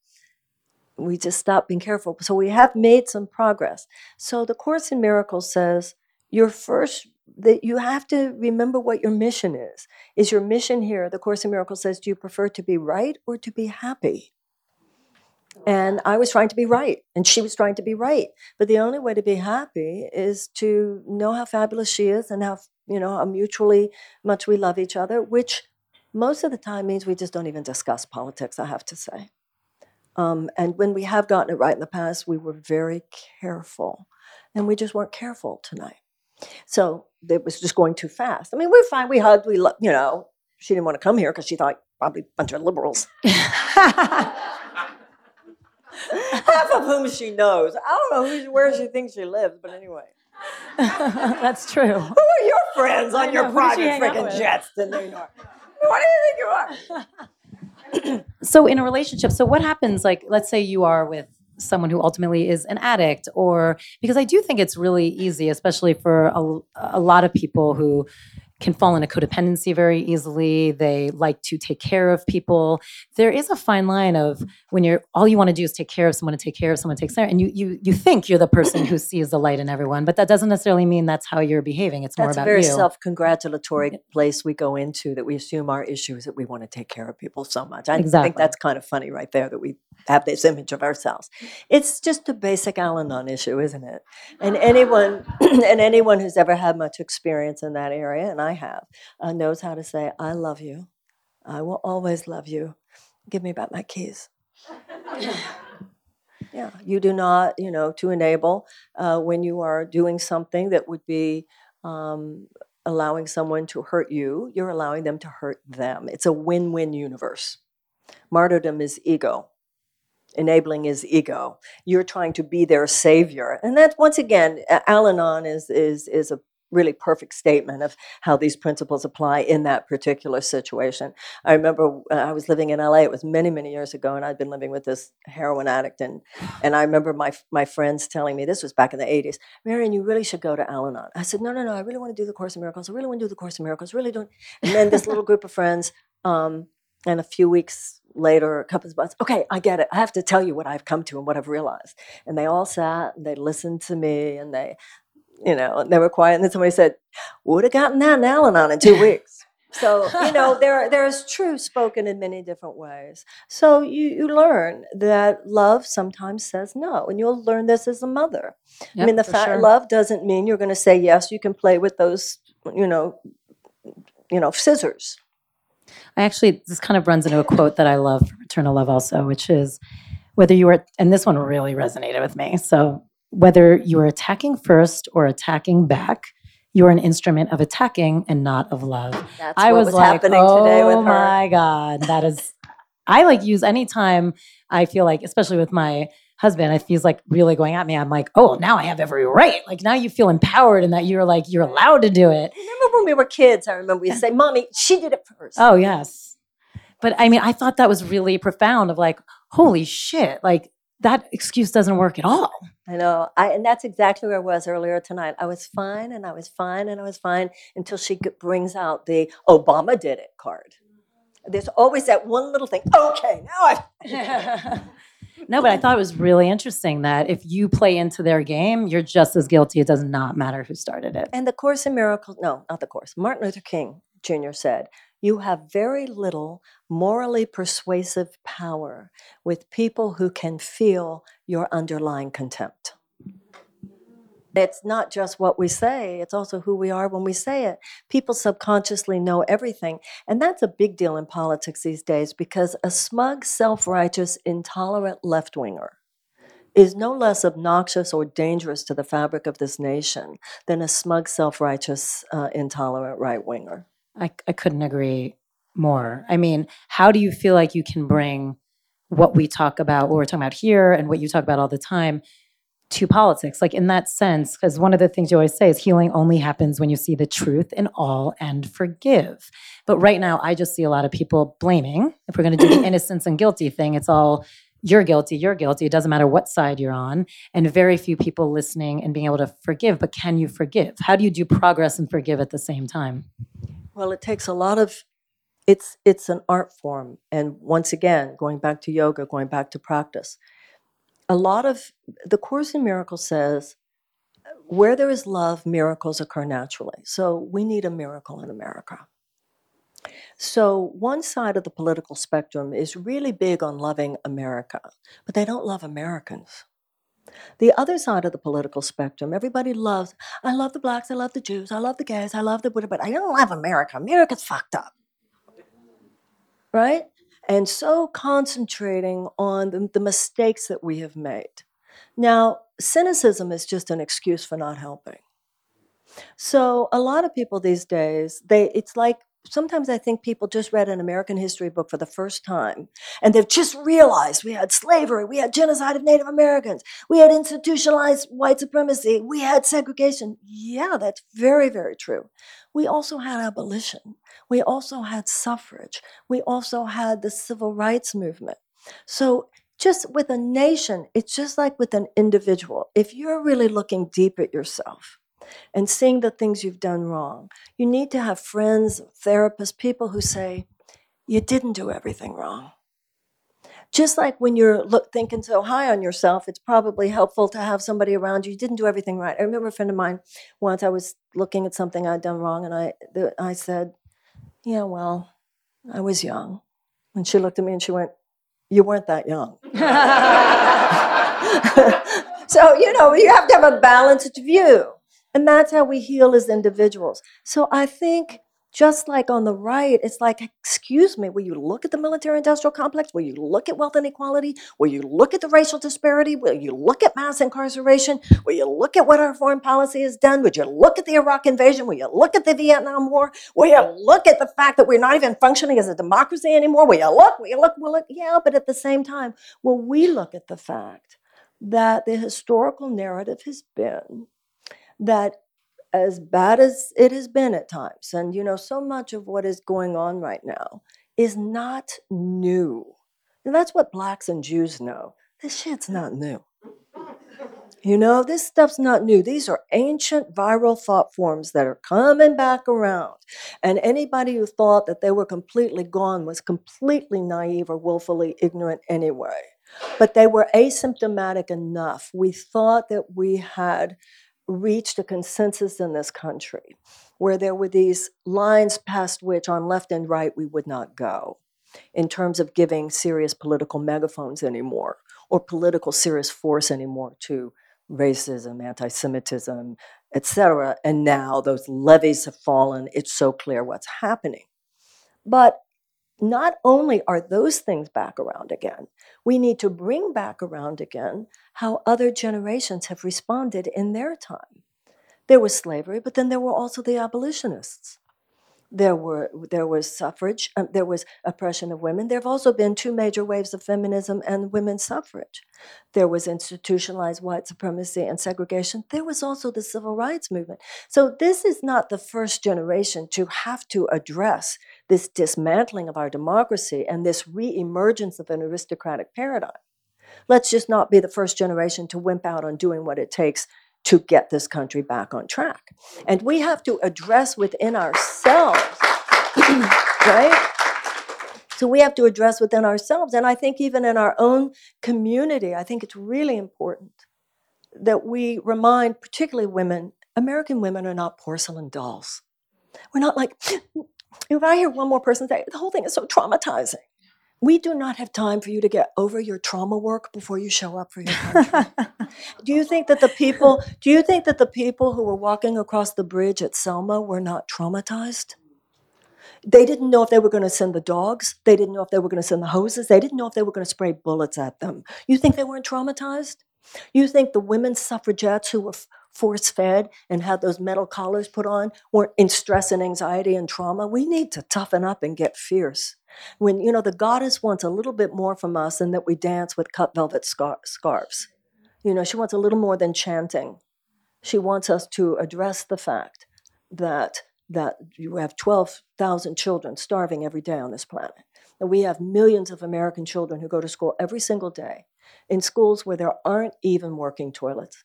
We just stopped being careful. So we have made some progress. So the Course in Miracles says your first that you have to remember what your mission is. Is your mission here? The Course in Miracles says, do you prefer to be right or to be happy? And I was trying to be right, and she was trying to be right. But the only way to be happy is to know how fabulous she is and how you know how mutually much we love each other, which most of the time means we just don't even discuss politics. I have to say. Um, and when we have gotten it right in the past, we were very careful, and we just weren't careful tonight. So it was just going too fast. I mean, we're fine. We hugged. We, lo- you know, she didn't want to come here because she thought probably a bunch of liberals, half of whom she knows. I don't know who's, where she thinks she lives, but anyway. That's true. Who are your friends on your know, who does she private freaking jets to New York? What do you think you are? So in a relationship, so what happens like let's say you are with someone who ultimately is an addict or because I do think it's really easy especially for a, a lot of people who can fall into codependency very easily. They like to take care of people. There is a fine line of when you're all you want to do is take care of someone to take care of someone takes care, and you you you think you're the person who sees the light in everyone, but that doesn't necessarily mean that's how you're behaving. It's more That's a about very you. self-congratulatory place we go into that we assume our issue is that we want to take care of people so much. I Exactly. think that's kind of funny right there that we have this image of ourselves. It's just a basic Al-Anon issue, isn't it? And anyone and anyone who's ever had much experience in that area, and I have, uh, knows how to say, "I love you. I will always love you. Give me back my keys." Yeah, you do not, you know, to enable uh, when you are doing something that would be um, allowing someone to hurt you, you're allowing them to hurt them. It's a win win universe. Martyrdom is ego, enabling is ego. You're trying to be their savior. And that, once again, Al Anon is, is, is a really perfect statement of how these principles apply in that particular situation. I remember uh, I was living in LA. It was many, many years ago, and I'd been living with this heroin addict. And and I remember my my friends telling me this was back in the '80s. Marianne, you really should go to Al-Anon. I said, no, no, no. I really want to do the Course in Miracles. I really want to do the Course in Miracles. Really don't. And then this little group of friends, um, and a few weeks later, a couple of months. Okay, I get it. I have to tell you what I've come to and what I've realized. And they all sat and they listened to me and they, you know, and they were quiet. And then somebody said, "Would have gotten that in Al-Anon in two weeks." So you know there there is truth spoken in many different ways. So you you learn that love sometimes says no, and you'll learn this as a mother. I mean, the fact sure. love doesn't mean you're going to say yes. You can play with those, you know, you know, scissors. I actually, this kind of runs into a quote that I love from Eternal Love also, which is whether you are, and this one really resonated with me. So, whether you are attacking first or attacking back, you are an instrument of attacking and not of love. That's I what was, was, like, happening oh today with oh her. my God, that is, I like use anytime I feel like, especially with my husband, if he's like really going at me, I'm like, oh, now I have every right. Like now you feel empowered and that you're like, you're allowed to do it. Remember when we were kids? I remember we say, "Mommy, she did it first. Oh, yes. But I mean, I thought that was really profound of like, holy shit, like that excuse doesn't work at all. I know. I, and that's exactly where I was earlier tonight. I was fine and I was fine and I was fine until she brings out the Obama did it card. There's always that one little thing. Okay, now I. no, but I thought it was really interesting that if you play into their game, you're just as guilty. It does not matter who started it. And the Course in Miracles, no, not the Course. Martin Luther King Jr. said, You have very little morally persuasive power with people who can feel your underlying contempt. It's not just what we say, it's also who we are when we say it. People subconsciously know everything. And that's a big deal in politics these days because a smug, self righteous, intolerant left winger is no less obnoxious or dangerous to the fabric of this nation than a smug, self righteous, uh, intolerant right winger. I, I couldn't agree more. I mean, how do you feel like you can bring what we talk about, what we're talking about here, and what you talk about all the time to politics? Like, in that sense, because one of the things you always say is healing only happens when you see the truth in all and forgive. But right now, I just see a lot of people blaming. If we're going to do the innocence and guilty thing, it's all you're guilty, you're guilty. It doesn't matter what side you're on. And very few people listening and being able to forgive. But can you forgive? How do you do progress and forgive at the same time? Well, it takes a lot of it's it's an art form and once again going back to yoga going back to practice a lot of the course in miracles says where there is love miracles occur naturally. So we need a miracle in america. So one side of the political spectrum is really big on loving america but they don't love americans. The other side of the political spectrum everybody loves i love the blacks i love the jews i love the gays i love the buddha but i don't love america. America's fucked up. Right? And so concentrating on the, the mistakes that we have made. Now, cynicism is just an excuse for not helping. So a lot of people these days, they it's like sometimes I think people just read an American history book for the first time and they've just realized we had slavery, we had genocide of Native Americans, we had institutionalized white supremacy, we had segregation. Yeah, that's very, very true. We also had abolition, we also had suffrage, we also had the civil rights movement. So just with a nation, it's just like with an individual. If you're really looking deep at yourself, and seeing the things you've done wrong. You need to have friends, therapists, people who say, you didn't do everything wrong. Just like when you're look, thinking so high on yourself, it's probably helpful to have somebody around you. You didn't do everything right. I remember a friend of mine once. I was looking at something I'd done wrong, and I I said, "Yeah, well, I was young." And she looked at me and she went, "You weren't that young." so you know you have to have a balanced view. And that's how we heal as individuals. So I think just like on the right, it's like, excuse me, will you look at the military industrial complex? Will you look at wealth inequality? Will you look at the racial disparity? Will you look at mass incarceration? Will you look at what our foreign policy has done? Would you look at the Iraq invasion? Will you look at the Vietnam War? Will you look at the fact that we're not even functioning as a democracy anymore? Will you look? Will you look? Will look? Yeah, but at the same time, will we look at the fact that the historical narrative has been that as bad as it has been at times, and you know, so much of what is going on right now is not new. And that's what blacks and Jews know. This shit's not new. You know, this stuff's not new. These are ancient viral thought forms that are coming back around. And anybody who thought that they were completely gone was completely naive or willfully ignorant anyway. But they were asymptomatic enough. We thought that we had reached a consensus in this country where there were these lines past which, on left and right, we would not go in terms of giving serious political megaphones anymore or political serious force anymore to racism, anti Semitism, etc. And now those levees have fallen. It's so clear what's happening. But not only are those things back around again, we need to bring back around again how other generations have responded in their time. There was slavery, but then there were also the abolitionists. There were there was suffrage. Um, there was oppression of women. There have also been two major waves of feminism and women's suffrage. There was institutionalized white supremacy and segregation. There was also the civil rights movement. So this is not the first generation to have to address this dismantling of our democracy and this reemergence of an aristocratic paradigm. Let's just not be the first generation to wimp out on doing what it takes to get this country back on track. And we have to address within ourselves, right? So we have to address within ourselves. And I think even in our own community, I think it's really important that we remind, particularly women, American women are not porcelain dolls. We're not like, if I hear one more person say, the whole thing is so traumatizing. We do not have time for you to get over your trauma work before you show up for your country. do you think that the people, do you think that the people who were walking across the bridge at Selma were not traumatized? They didn't know if they were going to send the dogs. They didn't know if they were going to send the hoses. They didn't know if they were going to spray bullets at them. You think they weren't traumatized? You think the women suffragettes who were force fed and had those metal collars put on weren't in stress and anxiety and trauma? We need to toughen up and get fierce. When, you know, the goddess wants a little bit more from us than that we dance with cut velvet scar- scarves. You know, she wants a little more than chanting. She wants us to address the fact that that you have 12,000 children starving every day on this planet. And we have millions of American children who go to school every single day in schools where there aren't even working toilets,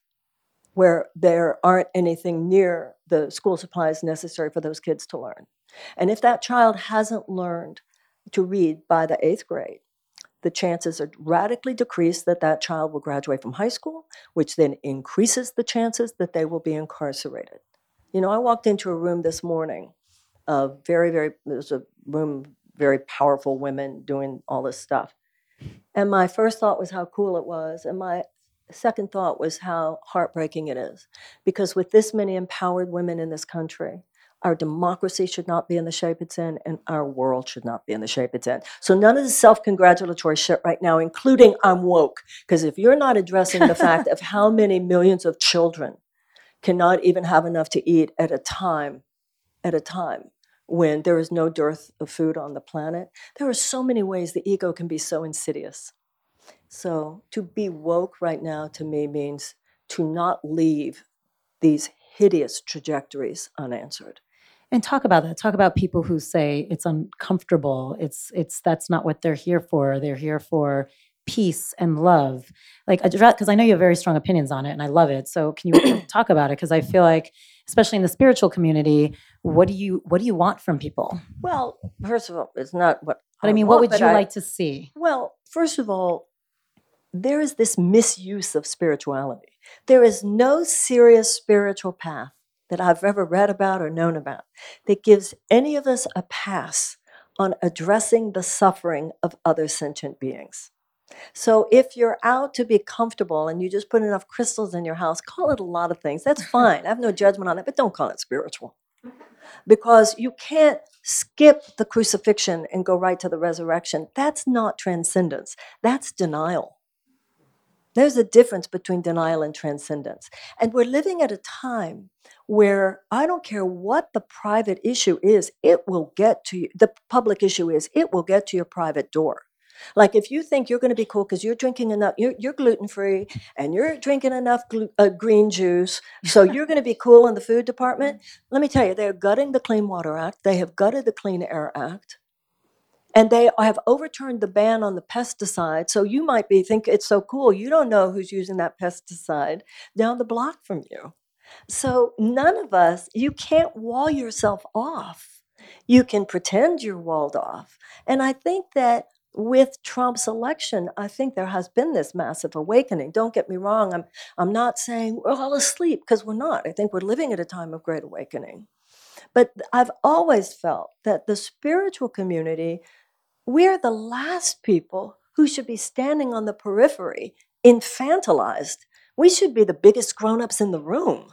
where there aren't anything near the school supplies necessary for those kids to learn. And if that child hasn't learned to read by the eighth grade, the chances are radically decreased that that child will graduate from high school, which then increases the chances that they will be incarcerated. You know, I walked into a room this morning of very, very, there's a room, very powerful women doing all this stuff. And my first thought was how cool it was. And my second thought was how heartbreaking it is. Because with this many empowered women in this country, our democracy should not be in the shape it's in, and our world should not be in the shape it's in. So, none of the self congratulatory shit right now, including I'm woke. Because if you're not addressing the fact of how many millions of children cannot even have enough to eat at a time, at a time, when there is no dearth of food on the planet, there are so many ways the ego can be so insidious. So, to be woke right now to me means to not leave these hideous trajectories unanswered. And talk about that. Talk about people who say it's uncomfortable. It's it's that's not what they're here for. They're here for peace and love. Like because I know you have very strong opinions on it and I love it. So can you talk about it because I feel like especially in the spiritual community, what do you what do you want from people? Well, first of all, it's not what But I mean, what would you I- like to see? Well, first of all, there is this misuse of spirituality. There is no serious spiritual path that I've ever read about or known about that gives any of us a pass on addressing the suffering of other sentient beings. So if you're out to be comfortable and you just put enough crystals in your house, call it a lot of things. That's fine. I have no judgment on it, but don't call it spiritual. Because you can't skip the crucifixion and go right to the resurrection. That's not transcendence, that's denial. There's a difference between denial and transcendence. And we're living at a time where I don't care what the private issue is, it will get to you. The public issue is, it will get to your private door. Like if you think you're going to be cool because you're drinking enough, you're, you're gluten free and you're drinking enough glu- uh, green juice, so you're going to be cool in the food department. Let me tell you, they're gutting the Clean Water Act. They have gutted the Clean Air Act. And they have overturned the ban on the pesticide. So you might be think it's so cool. You don't know who's using that pesticide down the block from you. So none of us, you can't wall yourself off. You can pretend you're walled off. And I think that with Trump's election, I think there has been this massive awakening. Don't get me wrong, I'm, I'm not saying we're all asleep because we're not. I think we're living at a time of great awakening. But I've always felt that the spiritual community, we're the last people who should be standing on the periphery, infantilized. We should be the biggest grown-ups in the room.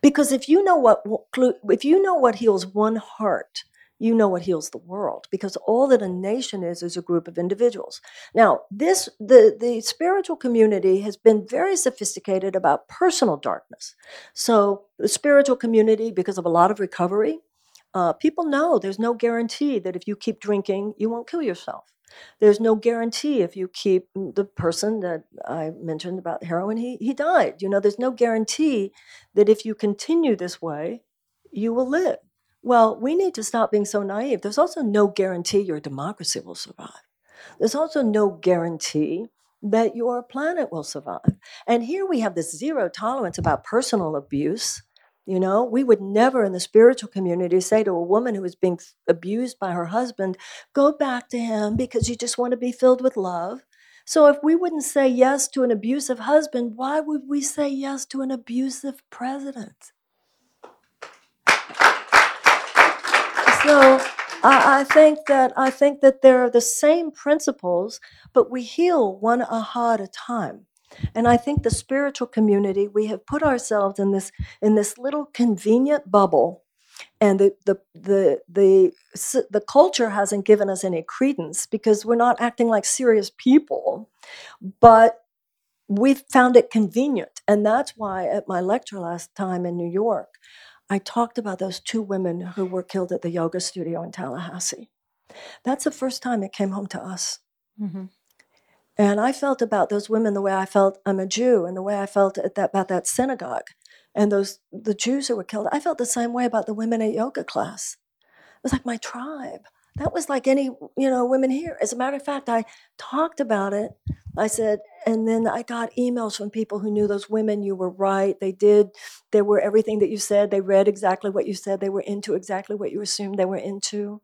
Because if you know what if you know what heals one heart, you know what heals the world because all that a nation is is a group of individuals now this the the spiritual community has been very sophisticated about personal darkness so the spiritual community because of a lot of recovery uh, people know there's no guarantee that if you keep drinking you won't kill yourself there's no guarantee if you keep the person that i mentioned about heroin he, he died you know there's no guarantee that if you continue this way you will live well, we need to stop being so naive. There's also no guarantee your democracy will survive. There's also no guarantee that your planet will survive. And here we have this zero tolerance about personal abuse. You know, we would never in the spiritual community say to a woman who is being abused by her husband, go back to him because you just want to be filled with love. So if we wouldn't say yes to an abusive husband, why would we say yes to an abusive president? So I, think that I think that there are the same principles, but we heal one aha at a time. And I think the spiritual community, we have put ourselves in this in this little convenient bubble, and the the the the the culture hasn't given us any credence because we're not acting like serious people, but we've found it convenient, and that's why at my lecture last time in New York, I talked about those two women who were killed at the yoga studio in Tallahassee. That's the first time it came home to us. Mhm. And I felt about those women the way I felt I'm a Jew, and the way I felt at that, about that synagogue and those the Jews who were killed. I felt the same way about the women at yoga class. It was like my tribe. That was like any you know women here. As a matter of fact, I talked about it. I said, and then I got emails from people who knew those women. You were right. They did. They were everything that you said. They read exactly what you said. They were into exactly what you assumed they were into.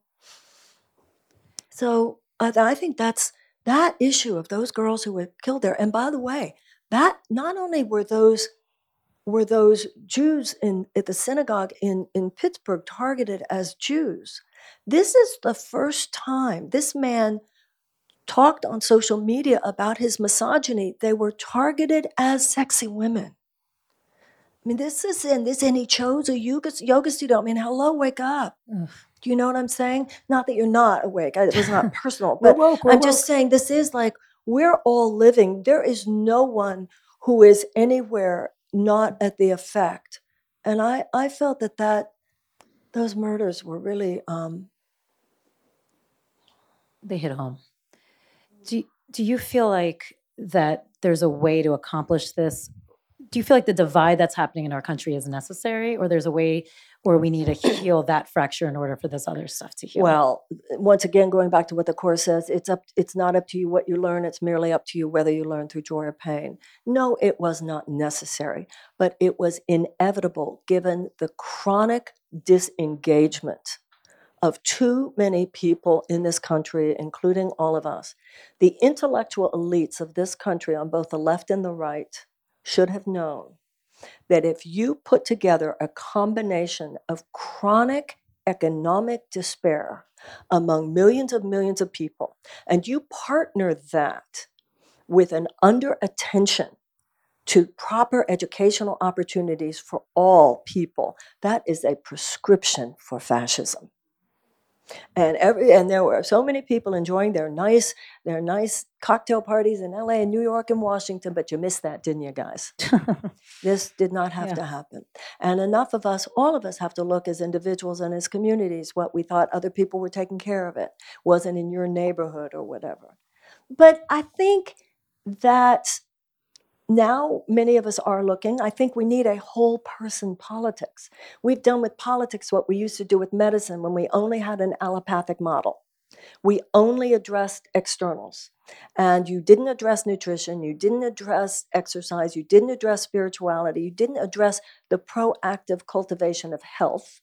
So I, I think that's that issue of those girls who were killed there. And by the way, that not only were those were those Jews in at the synagogue in, in Pittsburgh targeted as Jews. This is the first time this man talked on social media about his misogyny. They were targeted as sexy women. I mean, this is in this, and he chose a yoga, yoga studio. I mean, hello, wake up. Ugh. Do you know what I'm saying? Not that you're not awake. It was not personal, We're woke. We're I'm just saying this is like we're all living. There is no one who is anywhere not at the effect. And I, I felt that that those murders were really um, they hit home. Do do you feel like that there's a way to accomplish this? Do you feel like the divide that's happening in our country is necessary, or there's a way where we need to heal that fracture in order for this other stuff to heal? well. Once again, going back to what the course says, it's up. It's not up to you what you learn. It's merely up to you whether you learn through joy or pain. No, it was not necessary, but it was inevitable given the chronic disengagement of too many people in this country, including all of us. The intellectual elites of this country, on both the left and the right, should have known that if you put together a combination of chronic economic despair among millions of millions of people, and you partner that with an under attention to proper educational opportunities for all people, that is a prescription for fascism and every and there were so many people enjoying their nice their nice cocktail parties in LA and New York and Washington but you missed that didn't you guys? This did not have Yeah. to happen. And enough of us all of us have to look as individuals and as communities what we thought other people were taking care of it. Wasn't in your neighborhood or whatever. But I think that now many of us are looking. I think we need a whole person politics. We've done with politics what we used to do with medicine when we only had an allopathic model. We only addressed externals. And you didn't address nutrition you didn't address exercise you didn't address spirituality you didn't address the proactive cultivation of health.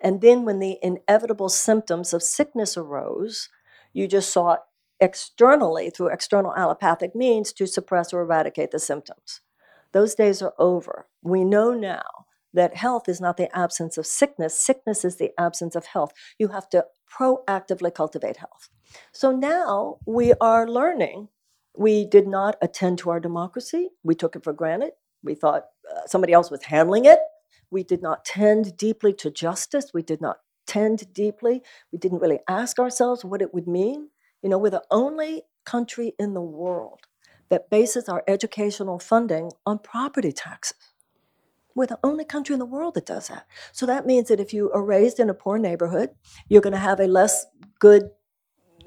And then when the inevitable symptoms of sickness arose you just sought externally through external allopathic means to suppress or eradicate the symptoms those days are over we know now that health is not the absence of sickness sickness is the absence of health you have to proactively cultivate health so now we are learning. We did not attend to our democracy. We took it for granted. We thought uh, somebody else was handling it. We did not tend deeply to justice. We did not tend deeply. We didn't really ask ourselves what it would mean. You know, we're the only country in the world that bases our educational funding on property taxes. We're the only country in the world that does that. So that means that if you are raised in a poor neighborhood, you're going to have a less good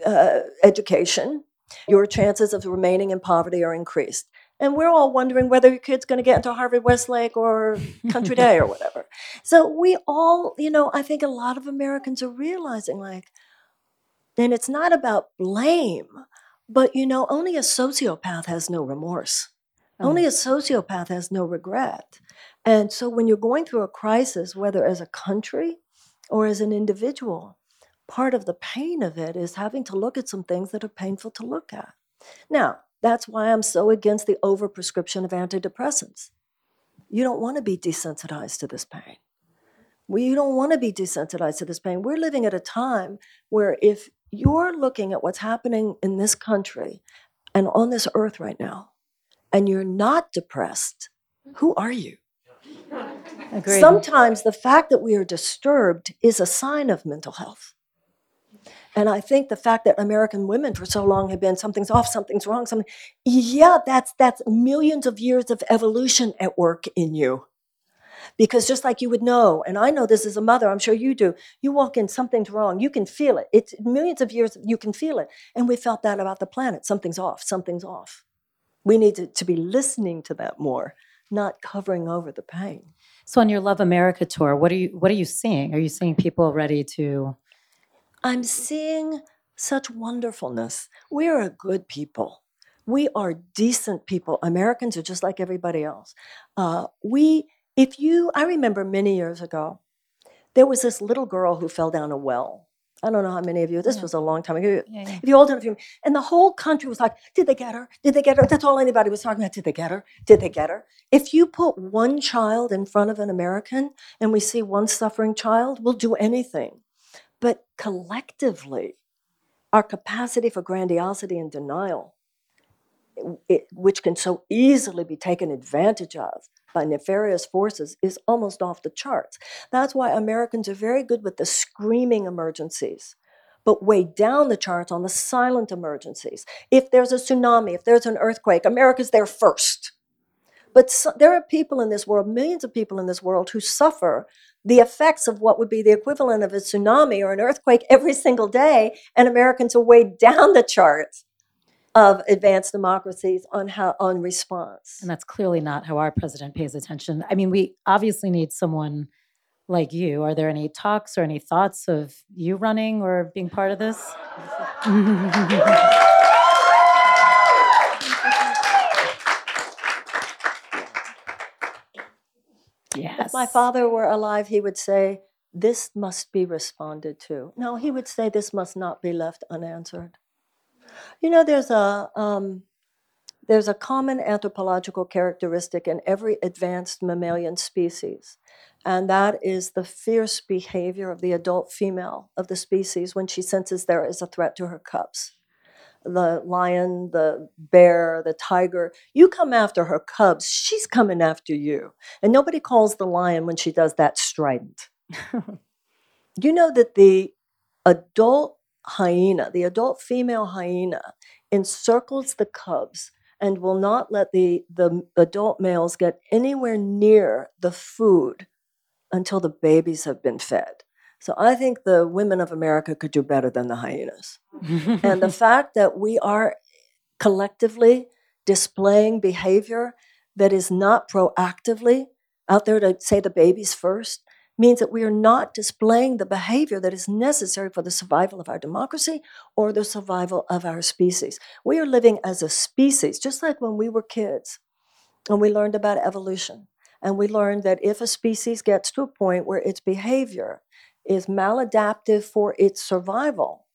uh, education, your chances of remaining in poverty are increased. And we're all wondering whether your kid's going to get into Harvard Westlake or Country Day or whatever. So we all, you know, I think a lot of Americans are realizing like, and it's not about blame, But you know, only a sociopath has no remorse. Only oh. a sociopath has no regret. And so when you're going through a crisis, whether as a country or as an individual, part of the pain of it is having to look at some things that are painful to look at. Now, that's why I'm so against the overprescription of antidepressants. You don't want to be desensitized to this pain. We you don't want to be desensitized to this pain. We're living at a time where if you're looking at what's happening in this country and on this earth right now, and you're not depressed, who are you? Agreed. Sometimes the fact that we are disturbed is a sign of mental health. And I think the fact that American women for so long have been something's off, something's wrong, something, yeah, that's that's millions of years of evolution at work in you. Because just like you would know, and I know this as a mother, I'm sure you do, you walk in, something's wrong, you can feel it. It's millions of years, you can feel it. And we felt that about the planet. Something's off, something's off. We need to, to be listening to that more, not covering over the pain. So on your Love America tour, what are you what are you seeing? Are you seeing people ready to I'm seeing such wonderfulness. We are a good people. We are decent people. Americans are just like everybody else. Uh, we, if you, I remember many years ago, there was this little girl who fell down a well. I don't know how many of you, this Yeah. was a long time ago. Yeah, yeah. If you're old enough, and the whole country was like, did they get her? Did they get her? That's all anybody was talking about. Did they get her? Did they get her? If you put one child in front of an American and we see one suffering child, we'll do anything. But collectively, our capacity for grandiosity and denial, it, which can so easily be taken advantage of by nefarious forces, is almost off the charts. That's why Americans are very good with the screaming emergencies, but way down the charts on the silent emergencies. If there's a tsunami, if there's an earthquake, America's there first. But so, there are people in this world, millions of people in this world, who suffer the effects of what would be the equivalent of a tsunami or an earthquake every single day, and Americans are way down the charts of advanced democracies on how on response. and that's clearly not how our president pays attention. I mean, we obviously need someone like you. Are there any talks or any thoughts of you running or being part of this? yes. If my father were alive, he would say, This must be responded to. No, he would say, This must not be left unanswered. You know, there's a, um, there's a common anthropological characteristic in every advanced mammalian species, and that is the fierce behavior of the adult female of the species when she senses there is a threat to her cubs. The lion, the bear, the tiger, you come after her cubs, she's coming after you. And nobody calls the lion when she does that strident. You know that the adult hyena, the adult female hyena, encircles the cubs and will not let the, the adult males get anywhere near the food until the babies have been fed? So I think the women of America could do better than the hyenas. and the fact that we are collectively displaying behavior that is not proactively out there to say the babies first means that we are not displaying the behavior that is necessary for the survival of our democracy or the survival of our species. We are living as a species, just like when we were kids and we learned about evolution. And we learned that if a species gets to a point where its behavior is maladaptive for its survival,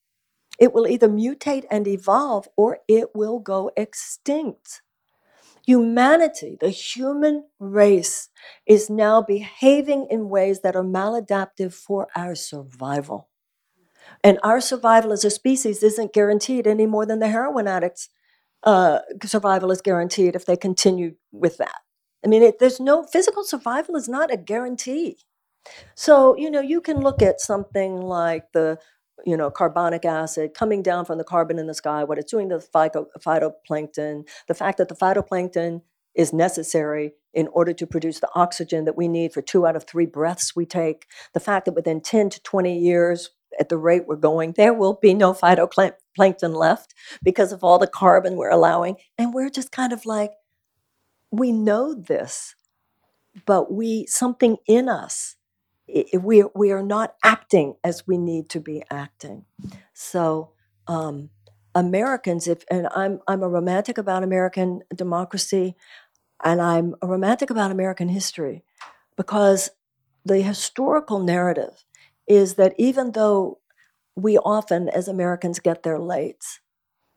it will either mutate and evolve or it will go extinct. Humanity, the human race, is now behaving in ways that are maladaptive for our survival. And our survival as a species isn't guaranteed any more than the heroin addicts' uh, survival is guaranteed if they continue with that. I mean, it, there's no physical survival is not a guarantee. So, you know, you can look at something like the, you know, carbonic acid coming down from the carbon in the sky, what it's doing to the phyto, phytoplankton, the fact that the phytoplankton is necessary in order to produce the oxygen that we need for two out of three breaths we take, the fact that within 10 to 20 years, at the rate we're going, there will be no phytoplankton left because of all the carbon we're allowing. And we're just kind of like, we know this, but we, something in us, we, we are not acting as we need to be acting. So um, Americans, if and I'm I'm a romantic about American democracy, and I'm a romantic about American history, because the historical narrative is that even though we often, as Americans, get there late,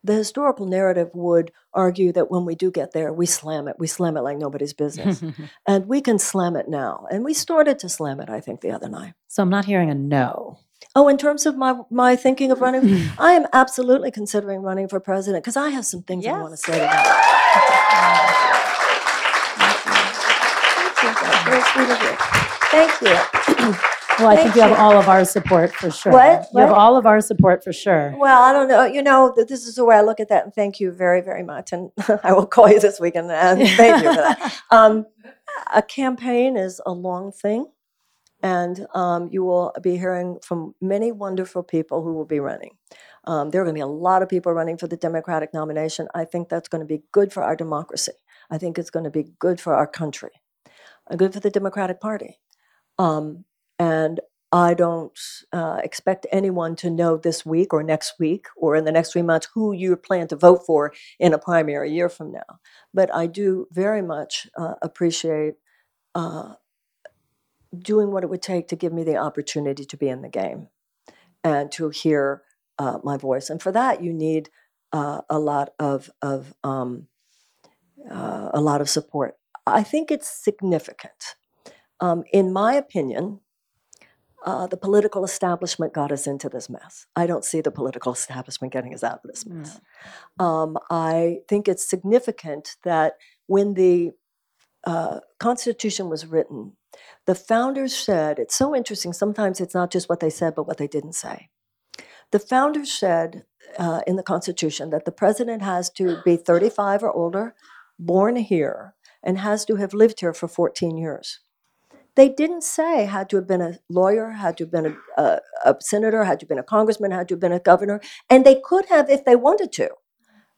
the historical narrative would argue that when we do get there, we slam it. We slam it like nobody's business. and we can slam it now. And we started to slam it, I think, the other night. so I'm not hearing a no. Oh, in terms of my, my thinking of running, I am absolutely considering running for president because I have some things I want to say to you. Of you. Thank you. Well, I think Thank you have you. all of our support for sure. What? You have What? all of our support for sure. Well, I don't know. You know, th- this is the way I look at that, and thank you very, very much. And I will call you this weekend and thank you for that. Um, a campaign is a long thing, and um, you will be hearing from many wonderful people who will be running. Um, there are going to be a lot of people running for the Democratic nomination. I think that's going to be good for our democracy. I think it's going to be good for our country, uh, good for the Democratic Party. Um, and I don't uh, expect anyone to know this week or next week or in the next three months who you plan to vote for in a primary year from now. But I do very much uh, appreciate uh, doing what it would take to give me the opportunity to be in the game and to hear uh, my voice. And for that, you need uh, a lot of of um, uh, a lot of support. I think it's significant. Um, in my opinion, uh, the political establishment got us into this mess. I don't see the political establishment getting us out of this mess. Um, I think it's significant that when the uh, Constitution was written, the founders said, it's so interesting, sometimes it's not just what they said, but what they didn't say. The founders said uh, in the Constitution that the president has to be 35 or older, born here, and has to have lived here for 14 years. They didn't say had to have been a lawyer, had to have been a, a, a senator, had to have been a congressman, had to have been a governor, and they could have if they wanted to.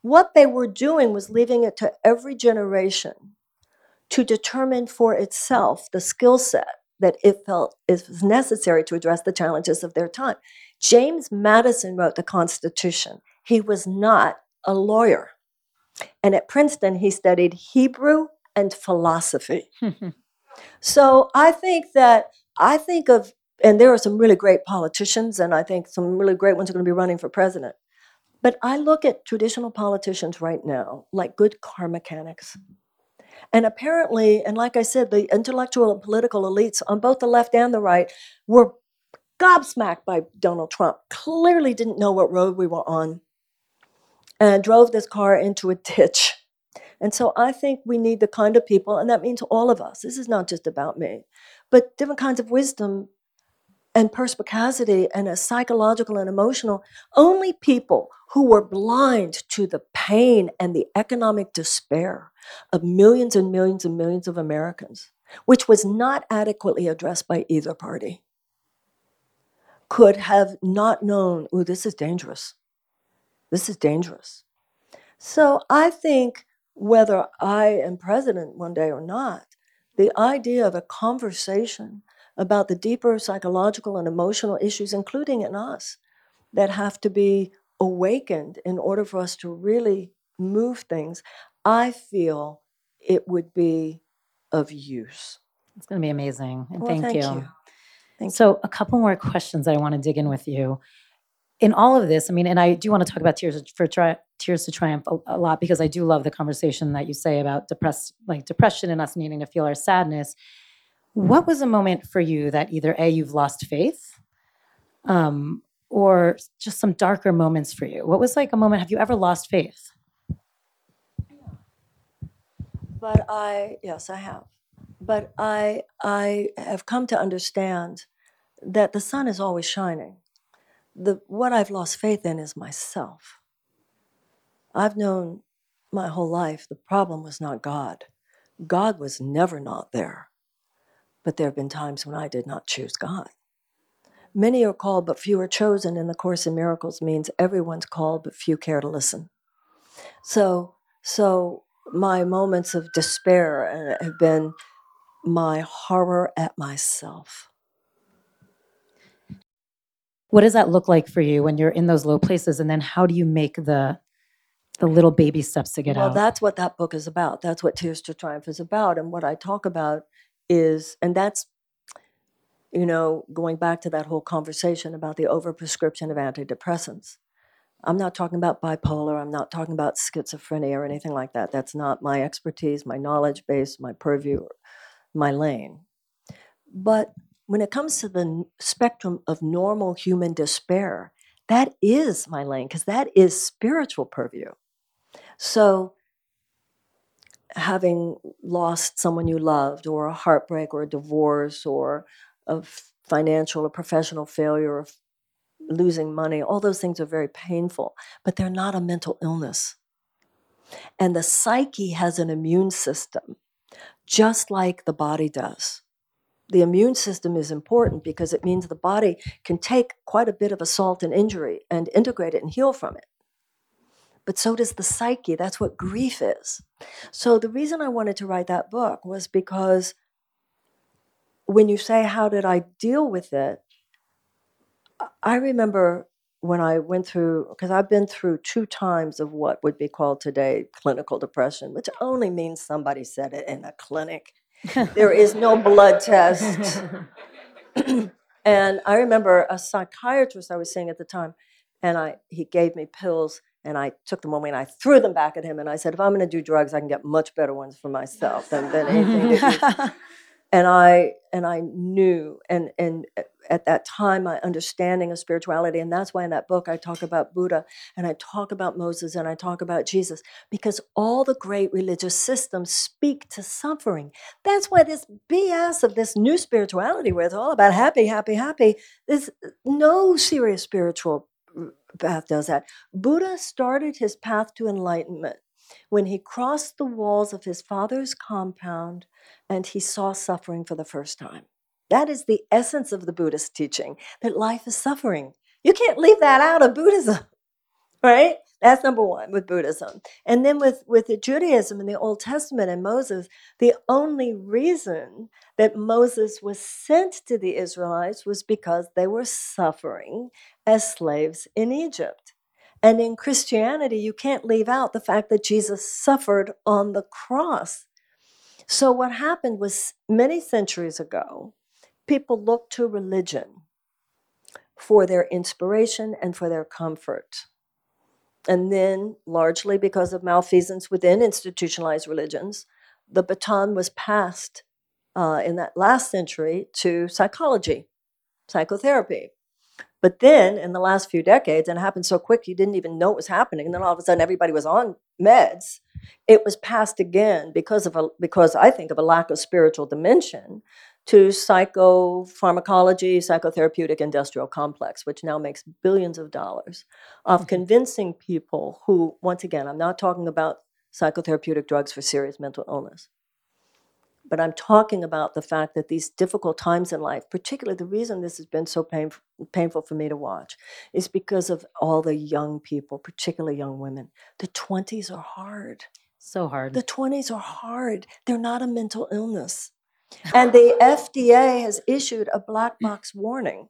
What they were doing was leaving it to every generation to determine for itself the skill set that it felt is necessary to address the challenges of their time. James Madison wrote the Constitution. He was not a lawyer. And at Princeton, he studied Hebrew and philosophy. So I think that I think of, and there are some really great politicians, and I think some really great ones are going to be running for president. But I look at traditional politicians right now like good car mechanics. And apparently, and like I said, the intellectual and political elites on both the left and the right were gobsmacked by Donald Trump, clearly didn't know what road we were on, and drove this car into a ditch. And so I think we need the kind of people, and that means all of us. This is not just about me, but different kinds of wisdom and perspicacity and a psychological and emotional. Only people who were blind to the pain and the economic despair of millions and millions and millions of Americans, which was not adequately addressed by either party, could have not known, oh, this is dangerous. This is dangerous. So I think whether I am president one day or not, the idea of a conversation about the deeper psychological and emotional issues, including in us, that have to be awakened in order for us to really move things, I feel it would be of use. It's going to be amazing. And Well, thank, thank you. you. Thank so, a couple more questions I want to dig in with you. In all of this, I mean, and I do want to talk about Tears for tri- Tears to Triumph a, a lot because I do love the conversation that you say about depressed, like depression and us needing to feel our sadness. What was a moment for you that either a you've lost faith, um, or just some darker moments for you? What was like a moment? Have you ever lost faith? But I, yes, I have. But I, I have come to understand that the sun is always shining. The, what I've lost faith in is myself. I've known my whole life the problem was not God. God was never not there. But there have been times when I did not choose God. Many are called, but few are chosen in the Course in Miracles means everyone's called, but few care to listen. So, so my moments of despair uh, have been my horror at myself. What does that look like for you when you're in those low places? And then how do you make the the little baby steps to get out? well, out? that's what that book is about. That's what Tears to Triumph is about. And what I talk about is, and that's, you know, going back to that whole conversation about the overprescription of antidepressants. I'm not talking about bipolar. I'm not talking about schizophrenia or anything like that. That's not my expertise, my knowledge base, my purview, my lane. But when it comes to the spectrum of normal human despair, that is my lane because that is spiritual purview. So, having lost someone you loved, or a heartbreak, or a divorce, or a financial or professional failure, or losing money, all those things are very painful, but they're not a mental illness. And the psyche has an immune system, just like the body does. The immune system is important because it means the body can take quite a bit of assault and injury and integrate it and heal from it but so does the psyche. That's what grief is. So the reason I wanted to write that book was because when you say, How did I deal with it? I- remember when I went through, because I've been through two times of what would be called today clinical depression, which only means somebody said it in a clinic. There is no blood test. and I remember a psychiatrist I was seeing at the time, and I he gave me pills, and I took them away and I threw them back at him, and I said, if I'm going to do drugs, I can get much better ones for myself than, than anything. that you-" and I and I knew, and and at that time, my understanding of spirituality, and that's why in that book I talk about Buddha, and I talk about Moses, and I talk about Jesus, because all the great religious systems speak to suffering. That's why this BS of this new spirituality, where it's all about happy, happy, happy, there's no serious spiritual mm, path does that. Buddha started his path to enlightenment when he crossed the walls of his father's compound and he saw suffering for the first time. That is the essence of the Buddhist teaching that life is suffering. You can't leave that out of Buddhism, right? That's number one with Buddhism. And then with, with the Judaism and the Old Testament and Moses, the only reason that Moses was sent to the Israelites was because they were suffering as slaves in Egypt. And in Christianity, you can't leave out the fact that Jesus suffered on the cross. So, what happened was many centuries ago, people looked to religion for their inspiration and for their comfort. And then, largely because of malfeasance within institutionalized religions, the baton was passed uh, in that last century to psychology, psychotherapy. But then, in the last few decades, and it happened so quick you didn't even know it was happening, and then all of a sudden everybody was on meds. It was passed again because of a because I think of a lack of spiritual dimension to psychopharmacology, psychotherapeutic industrial complex, which now makes billions of dollars of Mhm. convincing people who, once again, I'm not talking about psychotherapeutic drugs for serious mental illness, but I'm talking about the fact that these difficult times in life, particularly the reason this has been so pain, painful for me to watch, is because of all the young people, particularly young women. The 20s are hard. so hard. The 20s are hard. They're not a mental illness. And the FDA has issued a black mm. box warning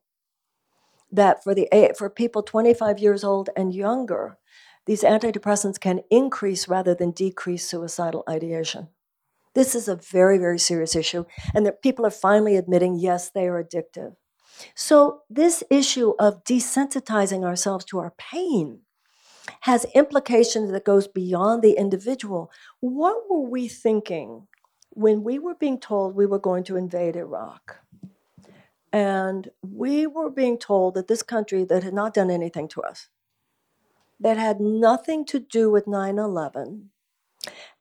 that for the eh, for people 25 years old and younger, these antidepressants can increase rather than decrease suicidal ideation. This is a very very serious issue and that people are finally admitting yes, they are addictive. So this issue of desensitizing ourselves to our pain has implications that goes beyond the individual. What were we thinking when we were being told we were going to invade Iraq? And we were being told that this country that had not done anything to us, that had nothing to do with 9 11,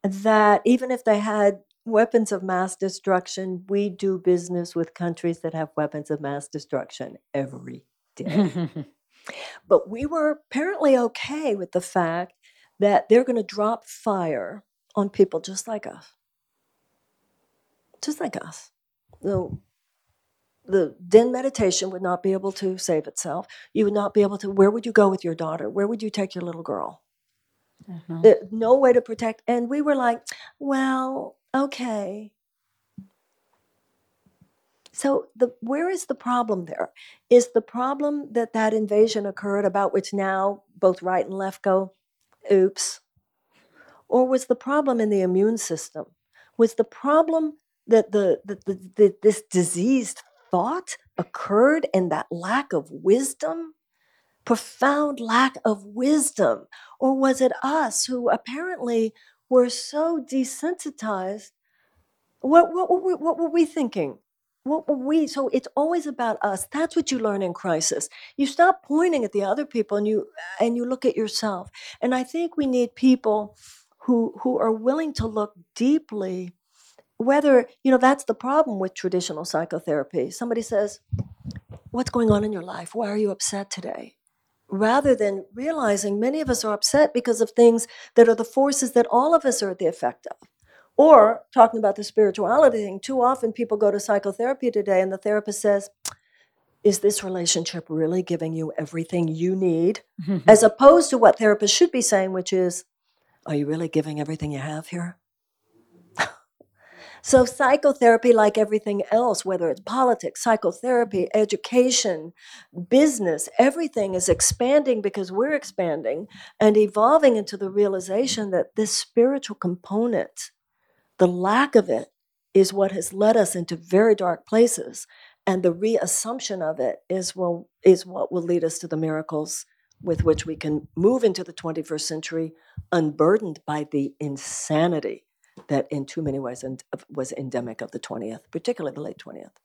that even if they had weapons of mass destruction, we do business with countries that have weapons of mass destruction every day. But we were apparently okay with the fact that they're going to drop fire on people just like us. Just like us. The, the den meditation would not be able to save itself. You would not be able to. Where would you go with your daughter? Where would you take your little girl? Mhm. There- no way to protect. And we were like, well, okay. So the where is the problem there? Is the problem that that invasion occurred about which now both right and left go, oops? Or was the problem in the immune system? Was the problem that the, the, the, the this diseased thought occurred and that lack of wisdom? Profound lack of wisdom? Or was it us who apparently were so desensitized? What, what, were we, what were we thinking? What were we? So it's always about us. That's what you learn in crisis. You stop pointing at the other people and you and you look at yourself. And I think we need people who who are willing to look deeply whether you know that's the problem with traditional psychotherapy somebody says what's going on in your life why are you upset today rather than realizing many of us are upset because of things that are the forces that all of us are at the effect of. Or talking about the spirituality thing too often people go to psychotherapy today and the therapist says is this relationship really giving you everything you need? As opposed to what therapists should be saying which is are you really giving everything you have here so, psychotherapy, like everything else, whether it's politics, psychotherapy, education, business, everything is expanding because we're expanding and evolving into the realization that this spiritual component, the lack of it, is what has led us into very dark places. And the reassumption of it is, well, is what will lead us to the miracles with which we can move into the 21st century unburdened by the insanity that in too many ways was endemic of the 20th, particularly the late 20th.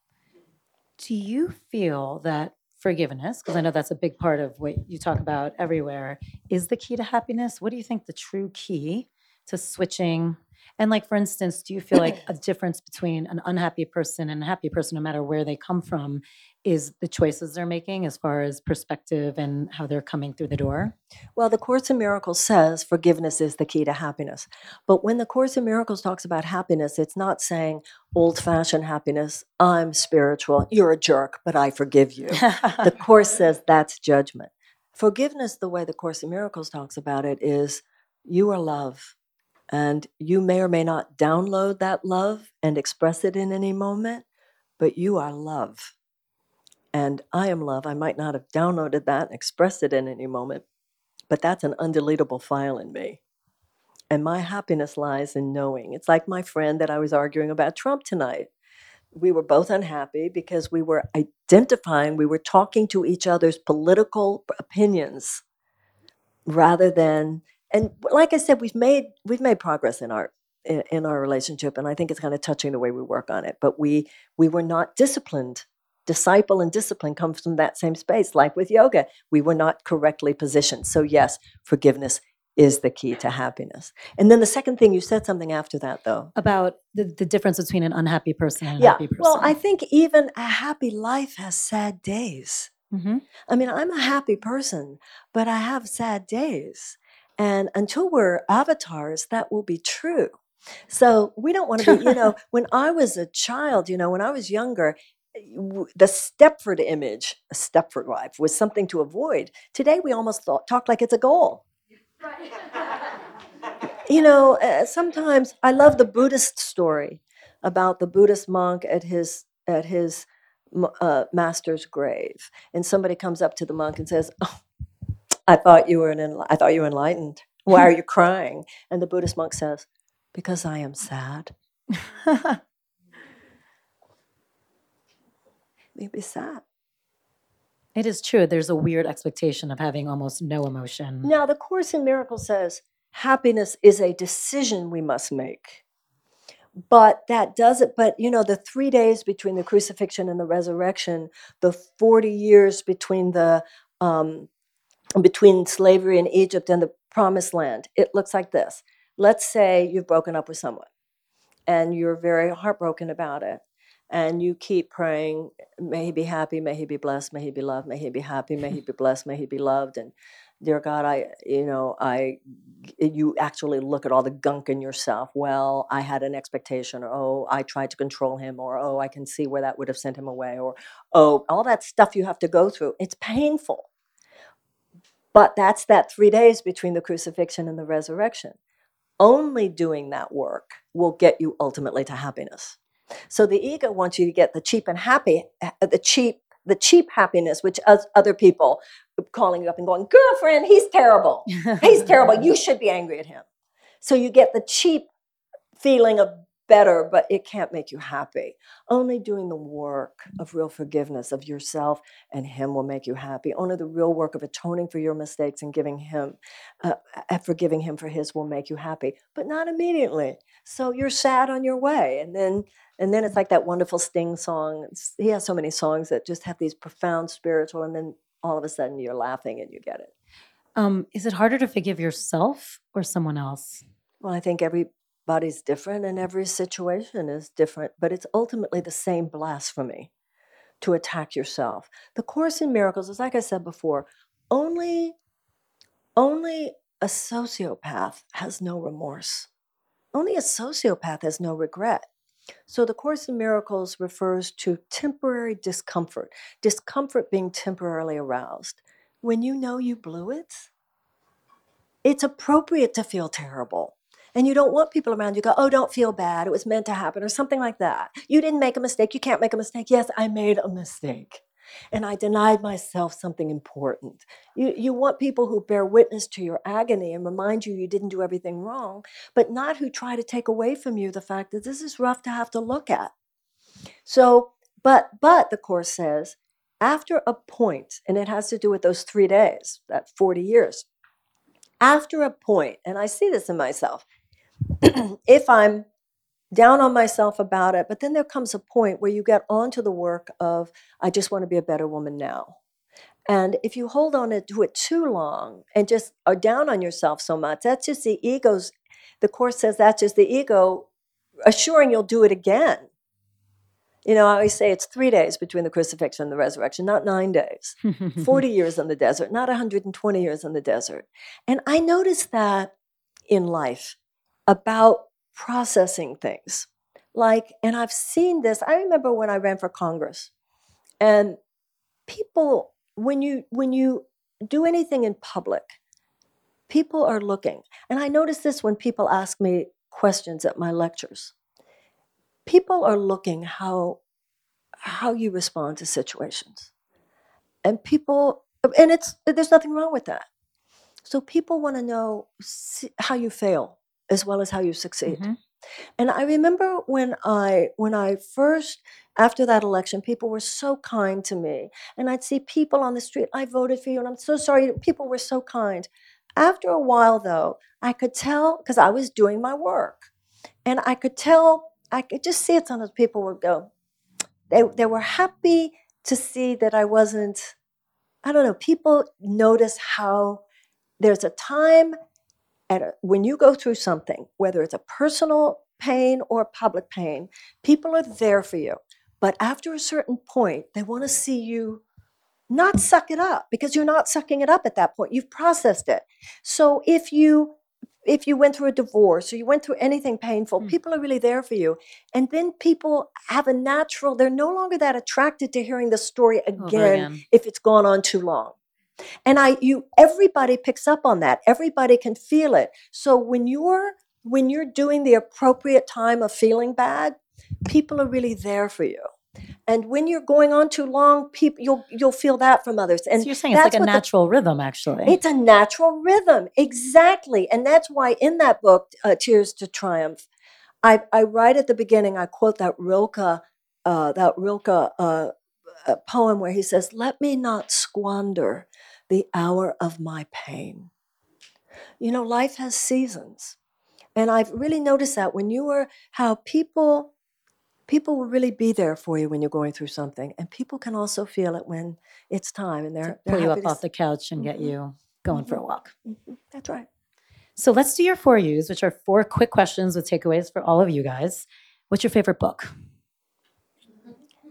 Do you feel that forgiveness, because I know that's a big part of what you talk about everywhere, is the key to happiness? What do you think the true key to switching? And, like, for instance, do you feel like a difference between an unhappy person and a happy person, no matter where they come from, is the choices they're making as far as perspective and how they're coming through the door? Well, the Course in Miracles says forgiveness is the key to happiness. But when the Course in Miracles talks about happiness, it's not saying old fashioned happiness, I'm spiritual, you're a jerk, but I forgive you. the Course says that's judgment. Forgiveness, the way the Course in Miracles talks about it, is you are love. And you may or may not download that love and express it in any moment, but you are love and I am love. I might not have downloaded that and expressed it in any moment, but that's an undeletable file in me. And my happiness lies in knowing. It's like my friend that I was arguing about Trump tonight. We were both unhappy because we were identifying, we were talking to each other's political opinions rather than and like I said, we've made we've made progress in our in, in our relationship, and I think it's kind of touching the way we work on it. But we we were not disciplined. Disciple and discipline comes from that same space like with yoga. We were not correctly positioned. So yes forgiveness is the key to happiness. And then the second thing you said something after that though. About the, the difference between an unhappy person and a yeah. happy person. well i think even a happy life has sad days. Mhm. i mean i'm a happy person but i have sad days and until we're avatars that will be true so we don't want to be you know when i was a child you know when i was younger the Stepford image, a Stepford wife, was something to avoid. Today, we almost thought, talk like it's a goal. You know, uh, sometimes I love the Buddhist story about the Buddhist monk at his at his uh, master's grave, and somebody comes up to the monk and says, "Oh, I thought you were an enli- I thought you were enlightened. Why are you crying?" And the Buddhist monk says, "Because I am sad. You'd sad." it is true. There's a weird expectation of having almost no emotion. Now, the Course in Miracles says happiness is a decision we must make. But that doesn't, but you know, the three days between the crucifixion and the resurrection, the 40 years between the, um, between slavery in Egypt and the promised land, it looks like this. Let's say you've broken up with someone and you're very heartbroken about it. And you keep praying, may he be happy, may he be blessed, may he be loved, may he be happy, may he be blessed, may he be loved. And dear God, I, you know, I, you actually look at all the gunk in yourself. Well, I had an expectation, or oh, I tried to control him, or oh, I can see where that would have sent him away, or oh, all that stuff you have to go through. It's painful. But that's that three days between the crucifixion and the resurrection. Only doing that work will get you ultimately to happiness. So the ego wants you to get the cheap and happy, uh, the cheap, the cheap happiness, which other people calling you up and going, girlfriend, he's terrible. He's terrible. You should be angry at him. So you get the cheap feeling of better, but it can't make you happy. Only doing the work of real forgiveness of yourself and Him will make you happy. Only the real work of atoning for your mistakes and giving Him, uh, uh, forgiving Him for His will make you happy, but not immediately. So you're sad on your way, and then and then it's like that wonderful Sting song. It's, he has so many songs that just have these profound spiritual, and then all of a sudden you're laughing and you get it. Um, is it harder to forgive yourself or someone else? Well, I think everybody's different and every situation is different, but it's ultimately the same blasphemy to attack yourself. The Course in Miracles is like I said before, only only a sociopath has no remorse. Only a sociopath has no regret. So the Course in Miracles refers to temporary discomfort, discomfort being temporarily aroused. When you know you blew it, it's appropriate to feel terrible. And you don't want people around you go, oh, don't feel bad. It was meant to happen, or something like that. You didn't make a mistake. You can't make a mistake. Yes, I made a mistake. And I denied myself something important. You, you want people who bear witness to your agony and remind you you didn't do everything wrong, but not who try to take away from you the fact that this is rough to have to look at. So, but, but the Course says, after a point, and it has to do with those three days, that 40 years, after a point, and I see this in myself, if I'm down on myself about it, but then there comes a point where you get onto the work of, I just want to be a better woman now. And if you hold on to it too long and just are down on yourself so much, that's just the ego's, the Course says that's just the ego assuring you'll do it again. You know, I always say it's three days between the crucifixion and the resurrection, not nine days. 40 years in the desert, not 120 years in the desert. And I noticed that in life about processing things. Like, and I've seen this. I remember when I ran for Congress, and people, when you when you do anything in public, people are looking. And I notice this when people ask me questions at my lectures. People are looking how how you respond to situations. And people and it's there's nothing wrong with that. So people want to know how you fail as well as how you succeed. Mhm. And I remember when I when I first after that election, people were so kind to me. And I'd see people on the street, I voted for you, and I'm so sorry. People were so kind. After a while, though, I could tell because I was doing my work. And I could tell, I could just see it sometimes people would go, they, they were happy to see that I wasn't, I don't know, people notice how there's a time at when you go through something, whether it's a personal pain or public pain, people are there for you. But after a certain point, they want to see you not suck it up because you're not sucking it up at that point. You've processed it. So if you if you went through a divorce or you went through anything painful, Mm. people are really there for you. And then people have a natural, they're no longer that attracted to hearing the story again again. if it's gone on too long. And I you everybody picks up on that. Everybody can feel it. So when you're when you're doing the appropriate time of feeling bad, people are really there for you. And when you're going on too long, people you'll you'll feel that from others. And so you're saying it's like a what the- natural rhythm, actually. it's a natural rhythm, exactly. And that's why in that book, uh, Tears to Triumph, I, I write at the beginning, I quote that Rilke, uh, that Rilke uh, uh, poem where he says, Let me not squander the hour of my pain. You know, life has seasons. And I've really noticed that when you were, how people, people will really be there for you when you're going through something. And people can also feel it when it's time and they're, they're Pull you up off the couch and get Mhm. you going for a walk. Mhm, That's right. So let's do your four U's, which are four quick questions with takeaways for all of you guys. What's your favorite book?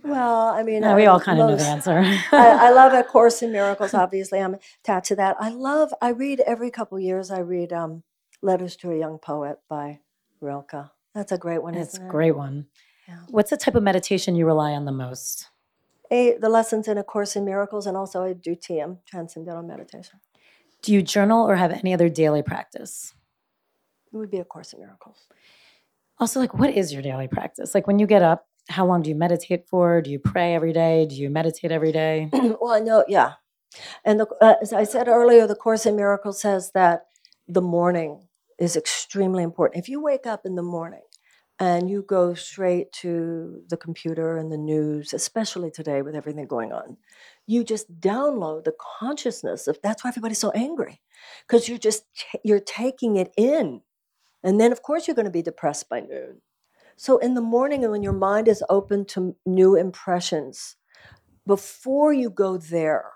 Well, I mean, No, we I all kind of know most- the answer. I, I love A Course in Miracles. Obviously, I'm attached to that. I love. I read every couple years. I read um, Letters to a Young Poet by Rilke. That's a great one. it's a isn't it? great one. Yeah. What's the type of meditation you rely on the most? A, the lessons in A Course in Miracles, and also I do TM, Transcendental Meditation. Do you journal or have any other daily practice? It would be A Course in Miracles. Also, like, what is your daily practice? Like, when you get up, how long do you meditate for? Do you pray every day? Do you meditate every day? well, I know, yeah. And the, uh, as I said earlier, the Course in Miracles says that the morning is extremely important. If you wake up in the morning and you go straight to the computer and the news, especially today with everything going on, you just download the consciousness of that's why everybody's so angry because you're just you're taking it in and then of course you're going to be depressed by noon so in the morning when your mind is open to new impressions before you go there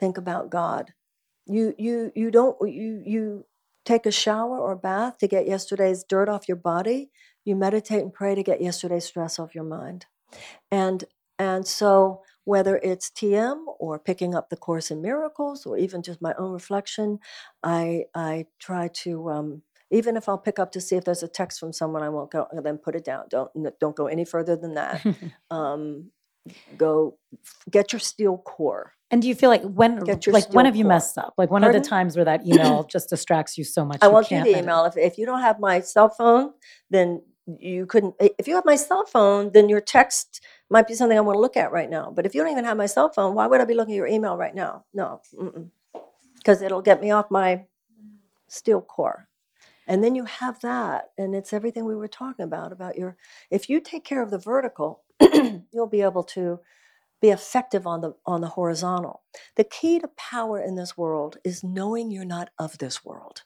think about god. You you you don't you you take a shower or bath to get yesterday's dirt off your body. You meditate and pray to get yesterday's stress off your mind. And and so whether it's TM or picking up the Course in Miracles or even just my own reflection, I I try to um, even if I'll pick up to see if there's a text from someone, I won't go and then put it down. Don't don't go any further than that. um, go get your steel core. And do you feel like when, like when have you core. messed up? Like when are the times where that email just distracts you so much? I won't do the email. If, if you don't have my cell phone, then you couldn't. If you have my cell phone, then your text might be something I want to look at right now. But if you don't even have my cell phone, why would I be looking at your email right now? No, because it'll get me off my steel core. And then you have that, and it's everything we were talking about about your. If you take care of the vertical, you'll be able to be effective on the on the horizontal. The key to power in this world is knowing you're not of this world.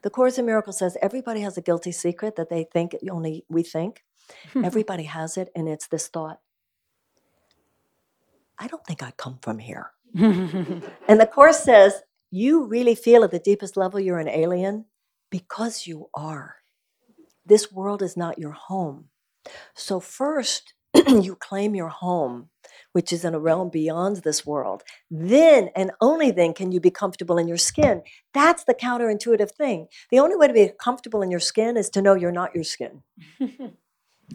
The Course in Miracles says everybody has a guilty secret that they think only we think. Everybody has it, and it's this thought I don't think I come from here. and the Course says you really feel at the deepest level you're an alien because you are. This world is not your home. So, first, you claim your home, which is in a realm beyond this world. Then and only then can you be comfortable in your skin. That's the counterintuitive thing. The only way to be comfortable in your skin is to know you're not your skin.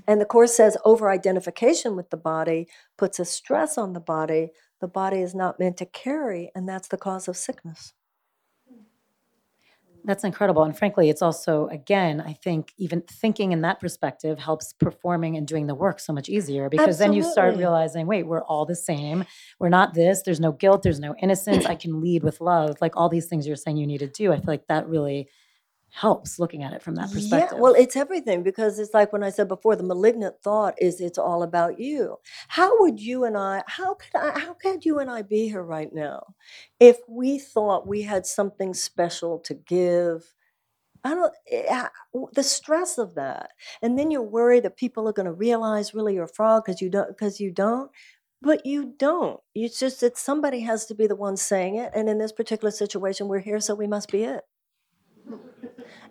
And the Course says over identification with the body puts a stress on the body the body is not meant to carry, and that's the cause of sickness. That's incredible. And frankly, it's also, again, I think even thinking in that perspective helps performing and doing the work so much easier because then you start realizing, wait, we're all the same. We're not this. There's no guilt. There's no innocence. I can lead with love. Like all these things you're saying you need to do. I feel like that really helps looking at it from that perspective. Yeah, well, it's everything because it's like when I said before, the malignant thought is it's all about you. How would you and I, how could I, how could you and I be here right now if we thought we had something special to give? I don't, eh, the stress of that. And then you're worried that people are going to realize really you're a fraud because you don't, because you don't. But you don't. It's just that somebody has to be the one saying it. And in this particular situation, we're here, so we must be it.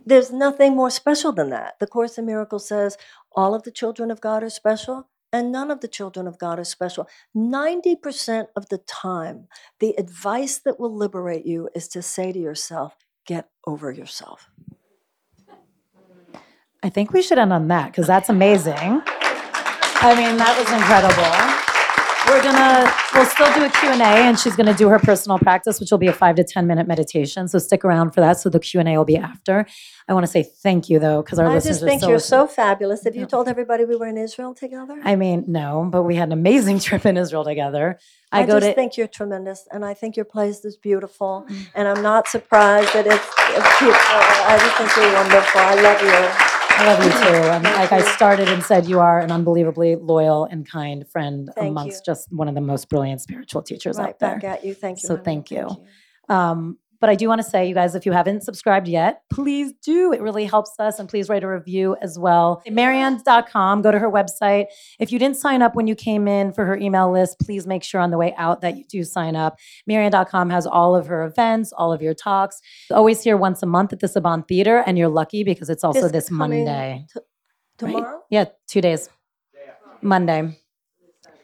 There's nothing more special than that. The Course in Miracles says all of the children of God are special, and none of the children of God are special. 90% of the time, the advice that will liberate you is to say to yourself, get over yourself. I think we should end on that because that's amazing. I mean, that was incredible. We're gonna, we'll still do a Q&A and she's gonna do her personal practice, which will be a five to 10 minute meditation. So stick around for that. So the Q&A will be after. I wanna say thank you though, because our I listeners just are think so you're so fabulous. Have you told everybody we were in Israel together? I mean, no, but we had an amazing trip in Israel together. I, I go just to, think you're tremendous, and I think your place is beautiful, mm. and I'm not surprised that it's, it's cute. I just think you're wonderful. I love you. I love you too. And like I started and said, you are an unbelievably loyal and kind friend Thank amongst you. just one of the most brilliant spiritual teachers Right out there. back at you. Thank you. So honey. thank you. Um, but I do want to say, you guys, if you haven't subscribed yet, please do. It really helps us. And please write a review as well. Marianne.com, go to her website. If you didn't sign up when you came in for her email list, please make sure on the way out that you do sign up. Marianne.com has all of her events, all of your talks. Always here once a month at the Saban Theater. And you're lucky because it's also this, coming Monday. t- right? tomorrow? Yeah, two days. Monday.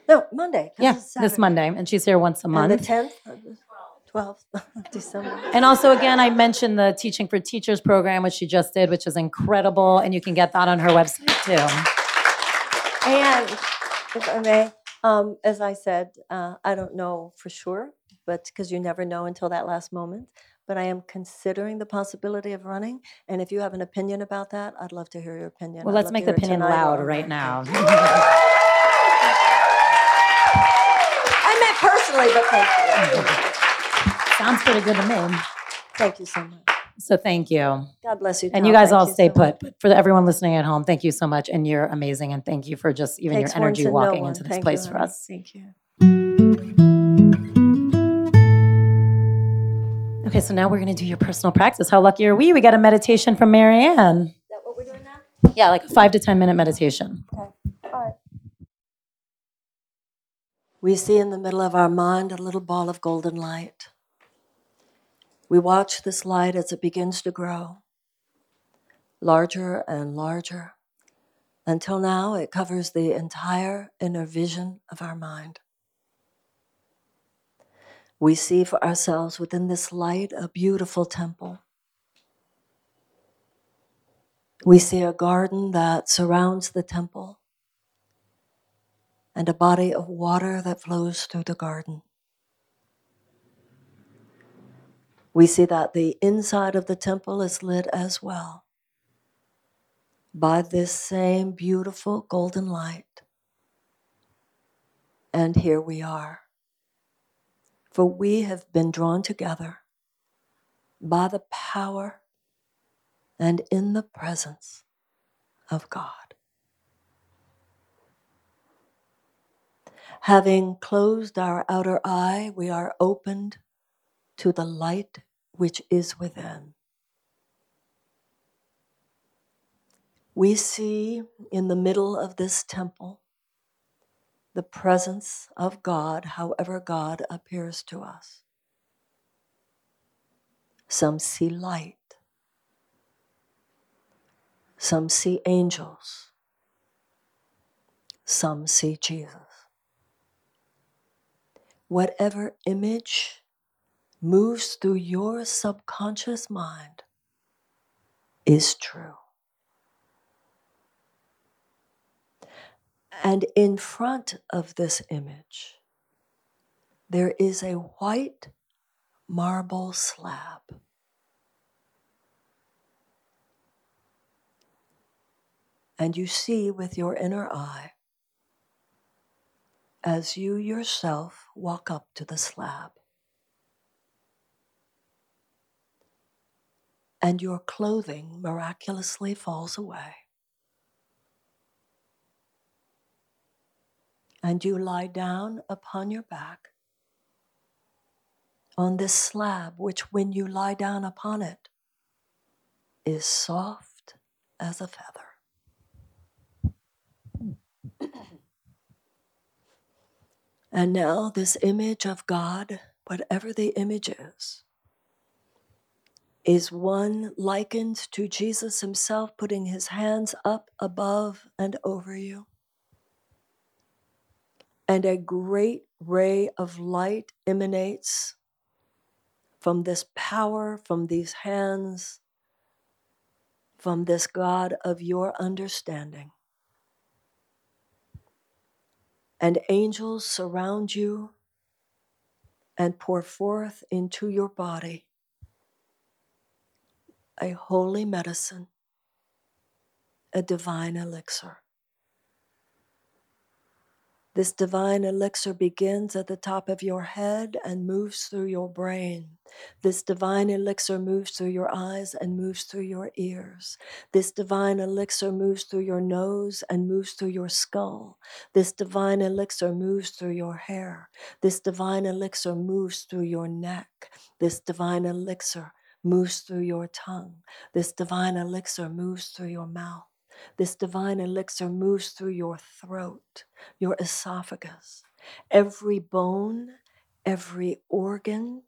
No, Monday. Yeah, this Monday. And she's here once a And month. the tenth, twelfth, December. And also, again, I mentioned the Teaching for Teachers program, which she just did, which is incredible. And you can get that on her website too. And if I may, um, as I said, uh, I don't know for sure, but because you never know until that last moment. but I am considering the possibility of running. And if you have an opinion about that, I'd love to hear your opinion. Well, I'd let's love make the hear it opinion tonight loud or- right now. I meant personally, but thank you. Sounds pretty good to me. Thank you so much. So thank you. God bless you. And Tom. you guys Thank all you stay so much. put. But for everyone listening at home, thank you so much. And you're amazing. And thank you for just even Takes your one energy to know walking one. into this Thank you, place for honey. us. Thank you. Okay, so now we're going to do your personal practice. How lucky are we? We got a meditation from Marianne. Is that what we're doing now? Yeah, like a five to 10 minute meditation. Okay. All right. We see in the middle of our mind a little ball of golden light. We watch this light as it begins to grow, larger and larger, until now it covers the entire inner vision of our mind. We see for ourselves within this light a beautiful temple. We see a garden that surrounds the temple and a body of water that flows through the garden. We see that the inside of the temple is lit as well by this same beautiful golden light. And here we are. For we have been drawn together by the power and in the presence of God. Having closed our outer eye, we are opened to the light which is within. We see in the middle of this temple the presence of God, however, God appears to us. Some see light, some see angels, some see Jesus. Whatever image moves through your subconscious mind is true. And in front of this image, there is a white marble slab. And you see with your inner eye as you yourself walk up to the slab. And your clothing miraculously falls away. And you lie down upon your back on this slab, which, when you lie down upon it, is soft as a feather. And now, this image of God, whatever the image is, is one likened to Jesus himself putting his hands up above and over you. And a great ray of light emanates from this power, from these hands, from this God of your understanding. And angels surround you and pour forth into your body a holy medicine, a divine elixir. This divine elixir begins at the top of your head and moves through your brain. This divine elixir moves through your eyes and moves through your ears. This divine elixir moves through your nose and moves through your skull. This divine elixir moves through your hair. This divine elixir moves through your neck. This divine elixir moves through your tongue. This divine elixir moves through your mouth. This divine elixir moves through your throat, your esophagus, every bone, every organ,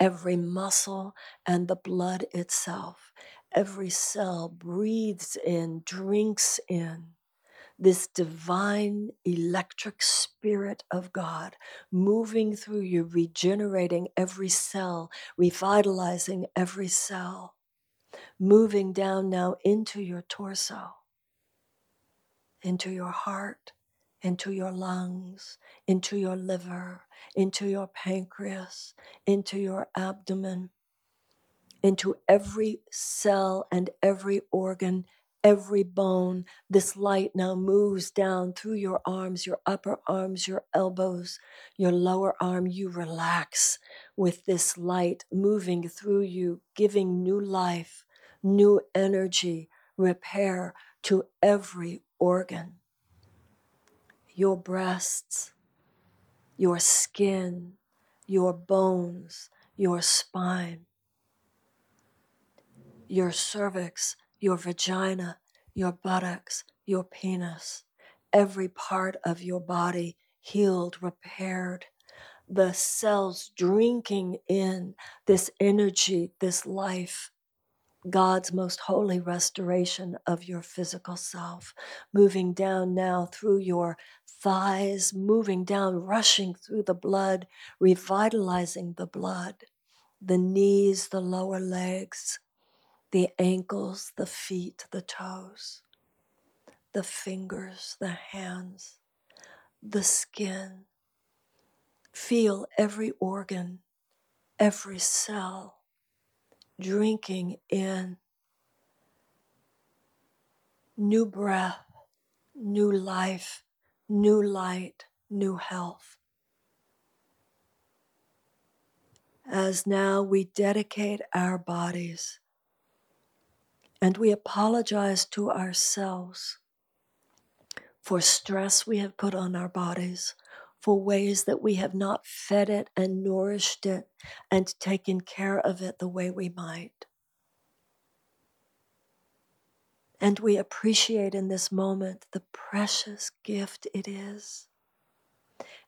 every muscle, and the blood itself. Every cell breathes in, drinks in this divine electric spirit of God moving through you, regenerating every cell, revitalizing every cell moving down now into your torso, into your heart, into your lungs, into your liver, into your pancreas, into your abdomen, into every cell and every organ, every bone. This light now moves down through your arms, your upper arms, your elbows, your lower arm. You relax with this light moving through you, giving new life, new energy, repair to every organ. Your breasts, your skin, your bones, your spine your cervix, your vagina, your buttocks, your penis, every part of your body healed, repaired. The cells drinking in this energy, this life, God's most holy restoration of your physical self, moving down now through your thighs, moving down, rushing through the blood, revitalizing the blood, the knees, the lower legs, the ankles, the feet, the toes, the fingers, the hands, the skin. Feel every organ, every cell drinking in new breath, new life, new light, new health. As now we dedicate our bodies and we apologize to ourselves for stress we have put on our bodies, for ways that we have not fed it and nourished it and taken care of it the way we might. And we appreciate in this moment the precious gift it is.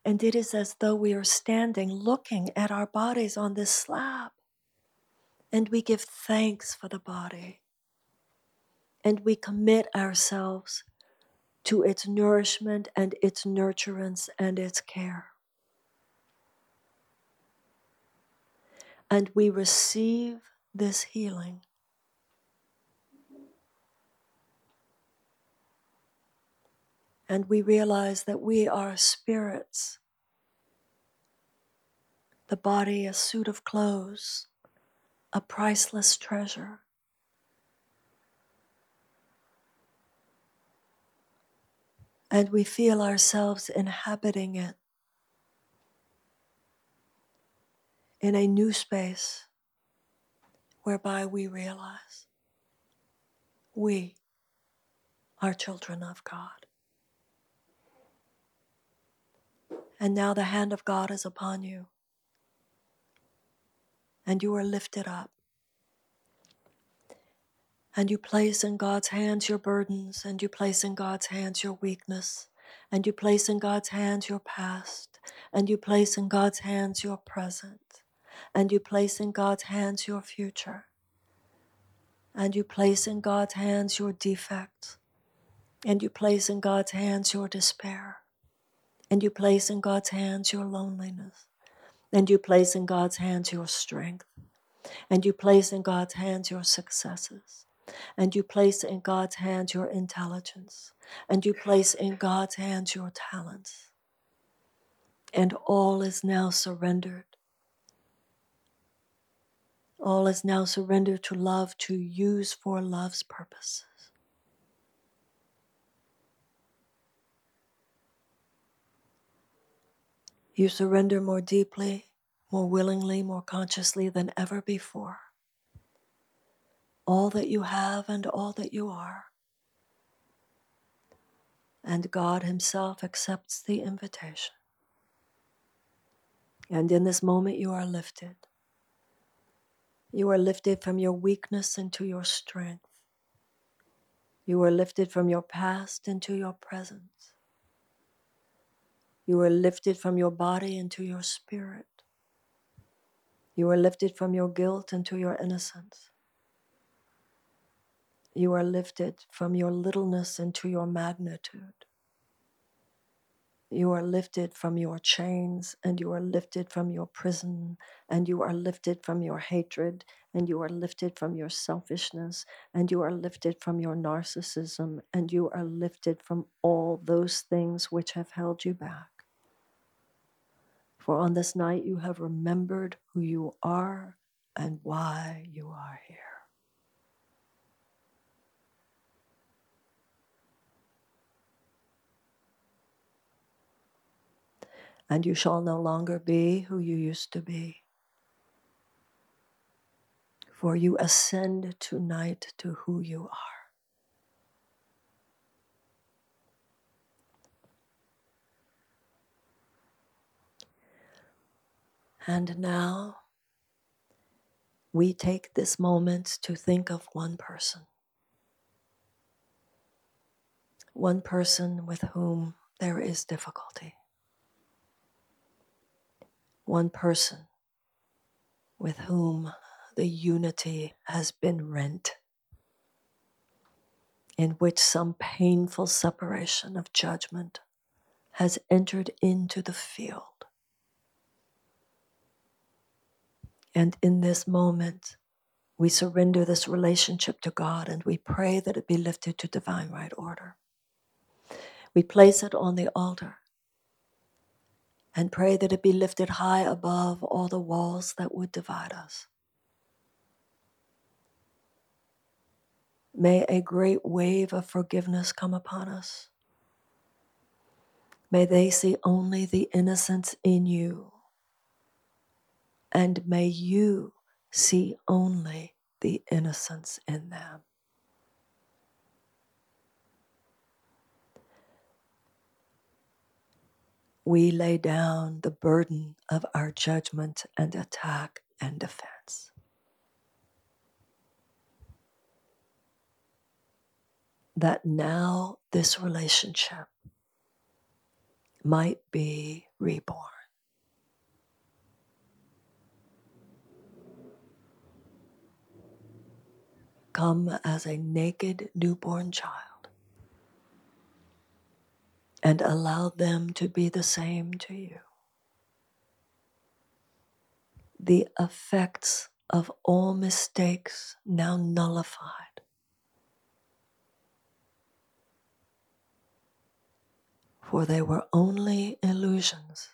And it is as though we are standing looking at our bodies on this slab. And we give thanks for the body and we commit ourselves to its nourishment and its nurturance and its care. And we receive this healing. And we realize that we are spirits, the body a suit of clothes, a priceless treasure. And we feel ourselves inhabiting it in a new space whereby we realize we are children of God. And now the hand of God is upon you, and you are lifted up and you place in God's hands your burdens, and you place in God's hands your weakness, and you place in God's hands your past, and you place in God's hands your present, and you place in God's hands your future, and you place in God's hands your defects, and you place in God's hands your despair, and you place in God's hands your loneliness, and you place in God's hands your strength, and you place in God's hands your successes and you place in God's hands your intelligence, and you place in God's hands your talents. And all is now surrendered. All is now surrendered to love to use for love's purposes. You surrender more deeply, more willingly, more consciously than ever before all that you have and all that you are. And God Himself accepts the invitation. And in this moment, you are lifted. You are lifted from your weakness into your strength. You are lifted from your past into your present. You are lifted from your body into your spirit. You are lifted from your guilt into your innocence. You are lifted from your littleness into your magnitude. You are lifted from your chains, and you are lifted from your prison, and you are lifted from your hatred, and you are lifted from your selfishness, and you are lifted from your narcissism, and you are lifted from all those things which have held you back. For on this night you have remembered who you are and why you are here. And you shall no longer be who you used to be. For you ascend tonight to who you are. And now we take this moment to think of one person. One person with whom there is difficulty. One person with whom the unity has been rent, in which some painful separation of judgment has entered into the field. And in this moment, we surrender this relationship to God and we pray that it be lifted to divine right order. We place it on the altar and pray that it be lifted high above all the walls that would divide us. May a great wave of forgiveness come upon us. May they see only the innocence in you. And may you see only the innocence in them. We lay down the burden of our judgment and attack and defense. That now this relationship might be reborn. Come as a naked newborn child and allow them to be the same to you. The effects of all mistakes now nullified. For they were only illusions.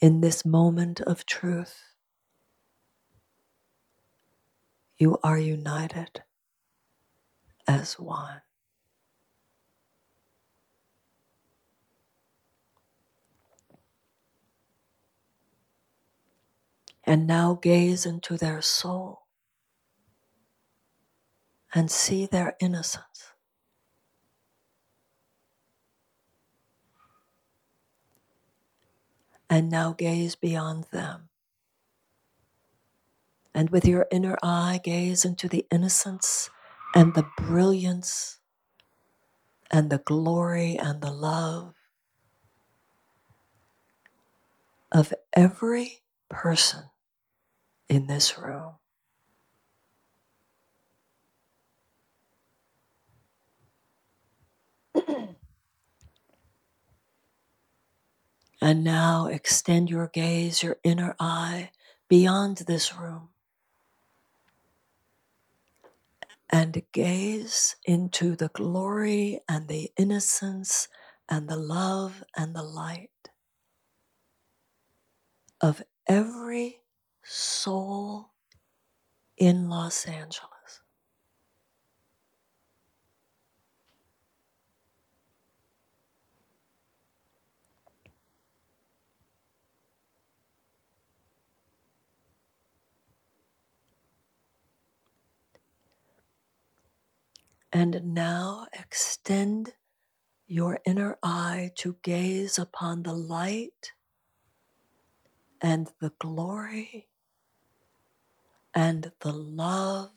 In this moment of truth, you are united as one. And now gaze into their soul and see their innocence. And now gaze beyond them and with your inner eye, gaze into the innocence and the brilliance and the glory and the love of every person in this room. and now extend your gaze, your inner eye, beyond this room and gaze into the glory and the innocence and the love and the light of every soul in Los Angeles. And now extend your inner eye to gaze upon the light and the glory and the love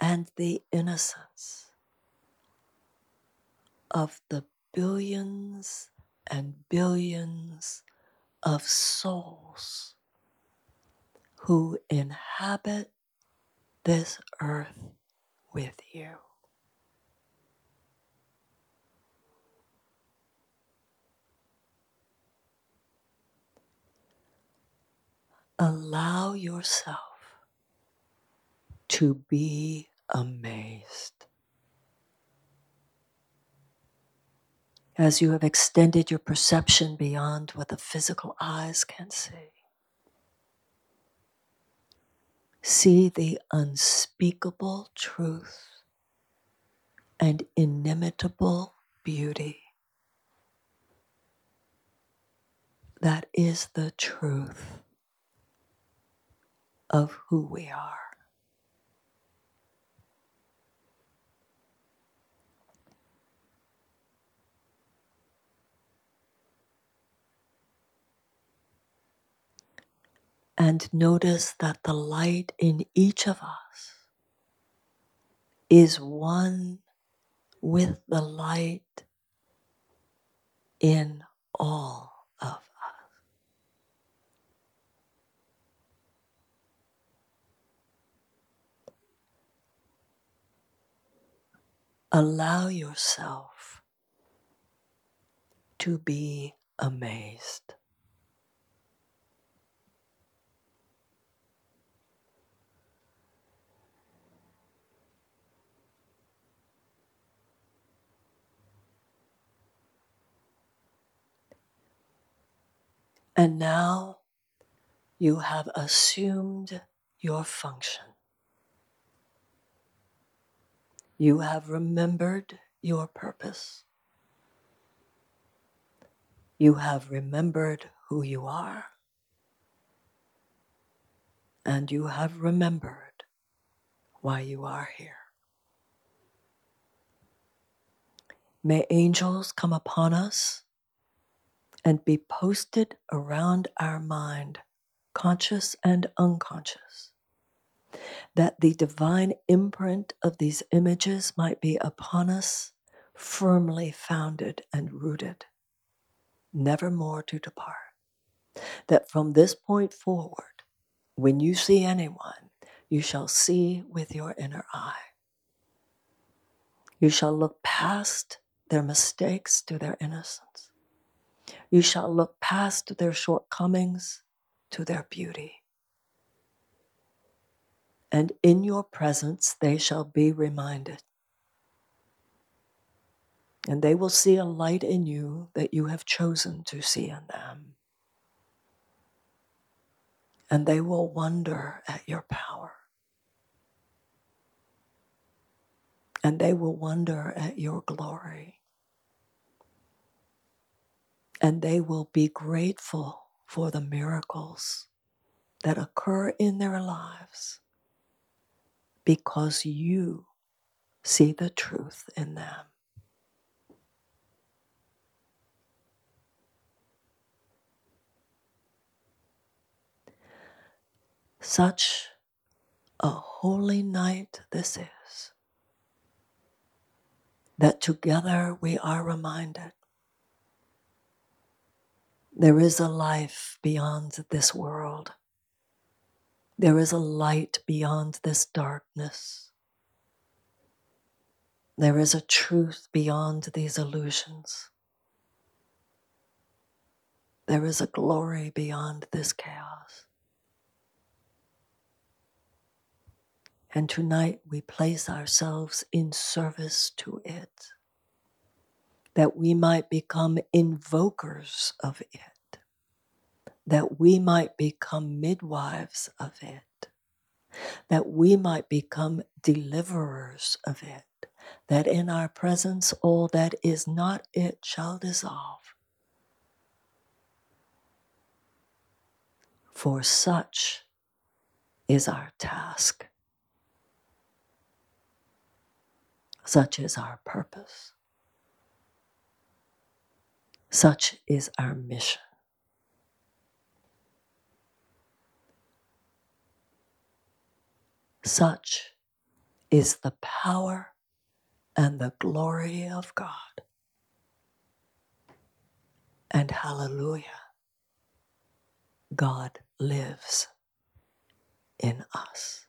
and the innocence of the billions and billions of souls who inhabit this earth with you. Allow yourself to be amazed as you have extended your perception beyond what the physical eyes can see. See the unspeakable truth and inimitable beauty. That is the truth of who we are. And notice that the light in each of us is one with the light in all of us. Allow yourself to be amazed. And now you have assumed your function. You have remembered your purpose. You have remembered who you are. And you have remembered why you are here. May angels come upon us and be posted around our mind, conscious and unconscious, that the divine imprint of these images might be upon us, firmly founded and rooted, never more to depart. That from this point forward, when you see anyone, you shall see with your inner eye. You shall look past their mistakes to their innocence you shall look past their shortcomings to their beauty. And in your presence they shall be reminded. And they will see a light in you that you have chosen to see in them. And they will wonder at your power. And they will wonder at your glory and they will be grateful for the miracles that occur in their lives because you see the truth in them. Such a holy night this is, that together we are reminded there is a life beyond this world. There is a light beyond this darkness. There is a truth beyond these illusions. There is a glory beyond this chaos. And tonight we place ourselves in service to it, that we might become invokers of it that we might become midwives of it, that we might become deliverers of it, that in our presence all that is not it shall dissolve. For such is our task. Such is our purpose. Such is our mission. Such is the power and the glory of God. And hallelujah, God lives in us.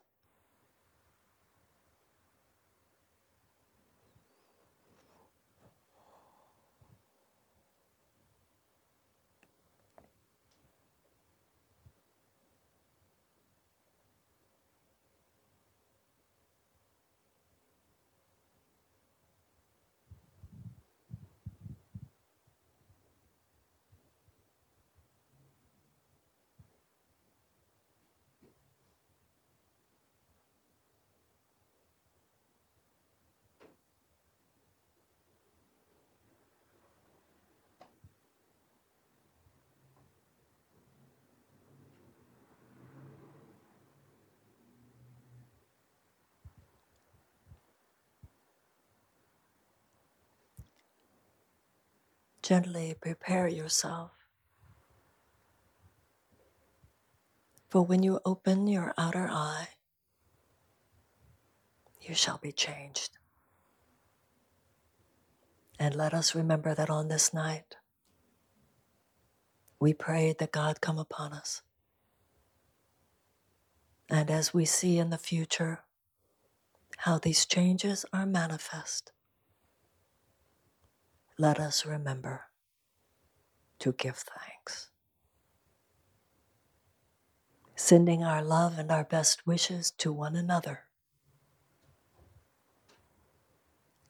Gently prepare yourself. For when you open your outer eye, you shall be changed. And let us remember that on this night, we prayed that God come upon us. And as we see in the future how these changes are manifest, let us remember to give thanks. Sending our love and our best wishes to one another.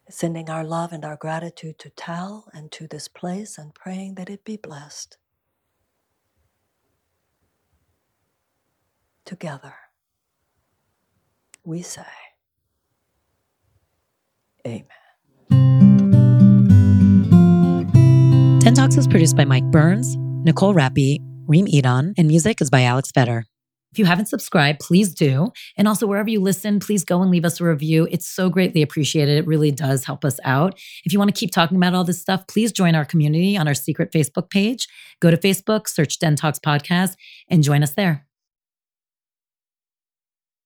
Sending our love and our gratitude to Tal and to this place and praying that it be blessed. Together, we say, Amen. Talks is produced by Mike Burns, Nicole Rappi, Reem Edon, and music is by Alex Vetter. If you haven't subscribed, please do. And also, wherever you listen, please go and leave us a review. It's so greatly appreciated. It really does help us out. If you want to keep talking about all this stuff, please join our community on our secret Facebook page. Go to Facebook, search DENtalks Podcast, and join us there.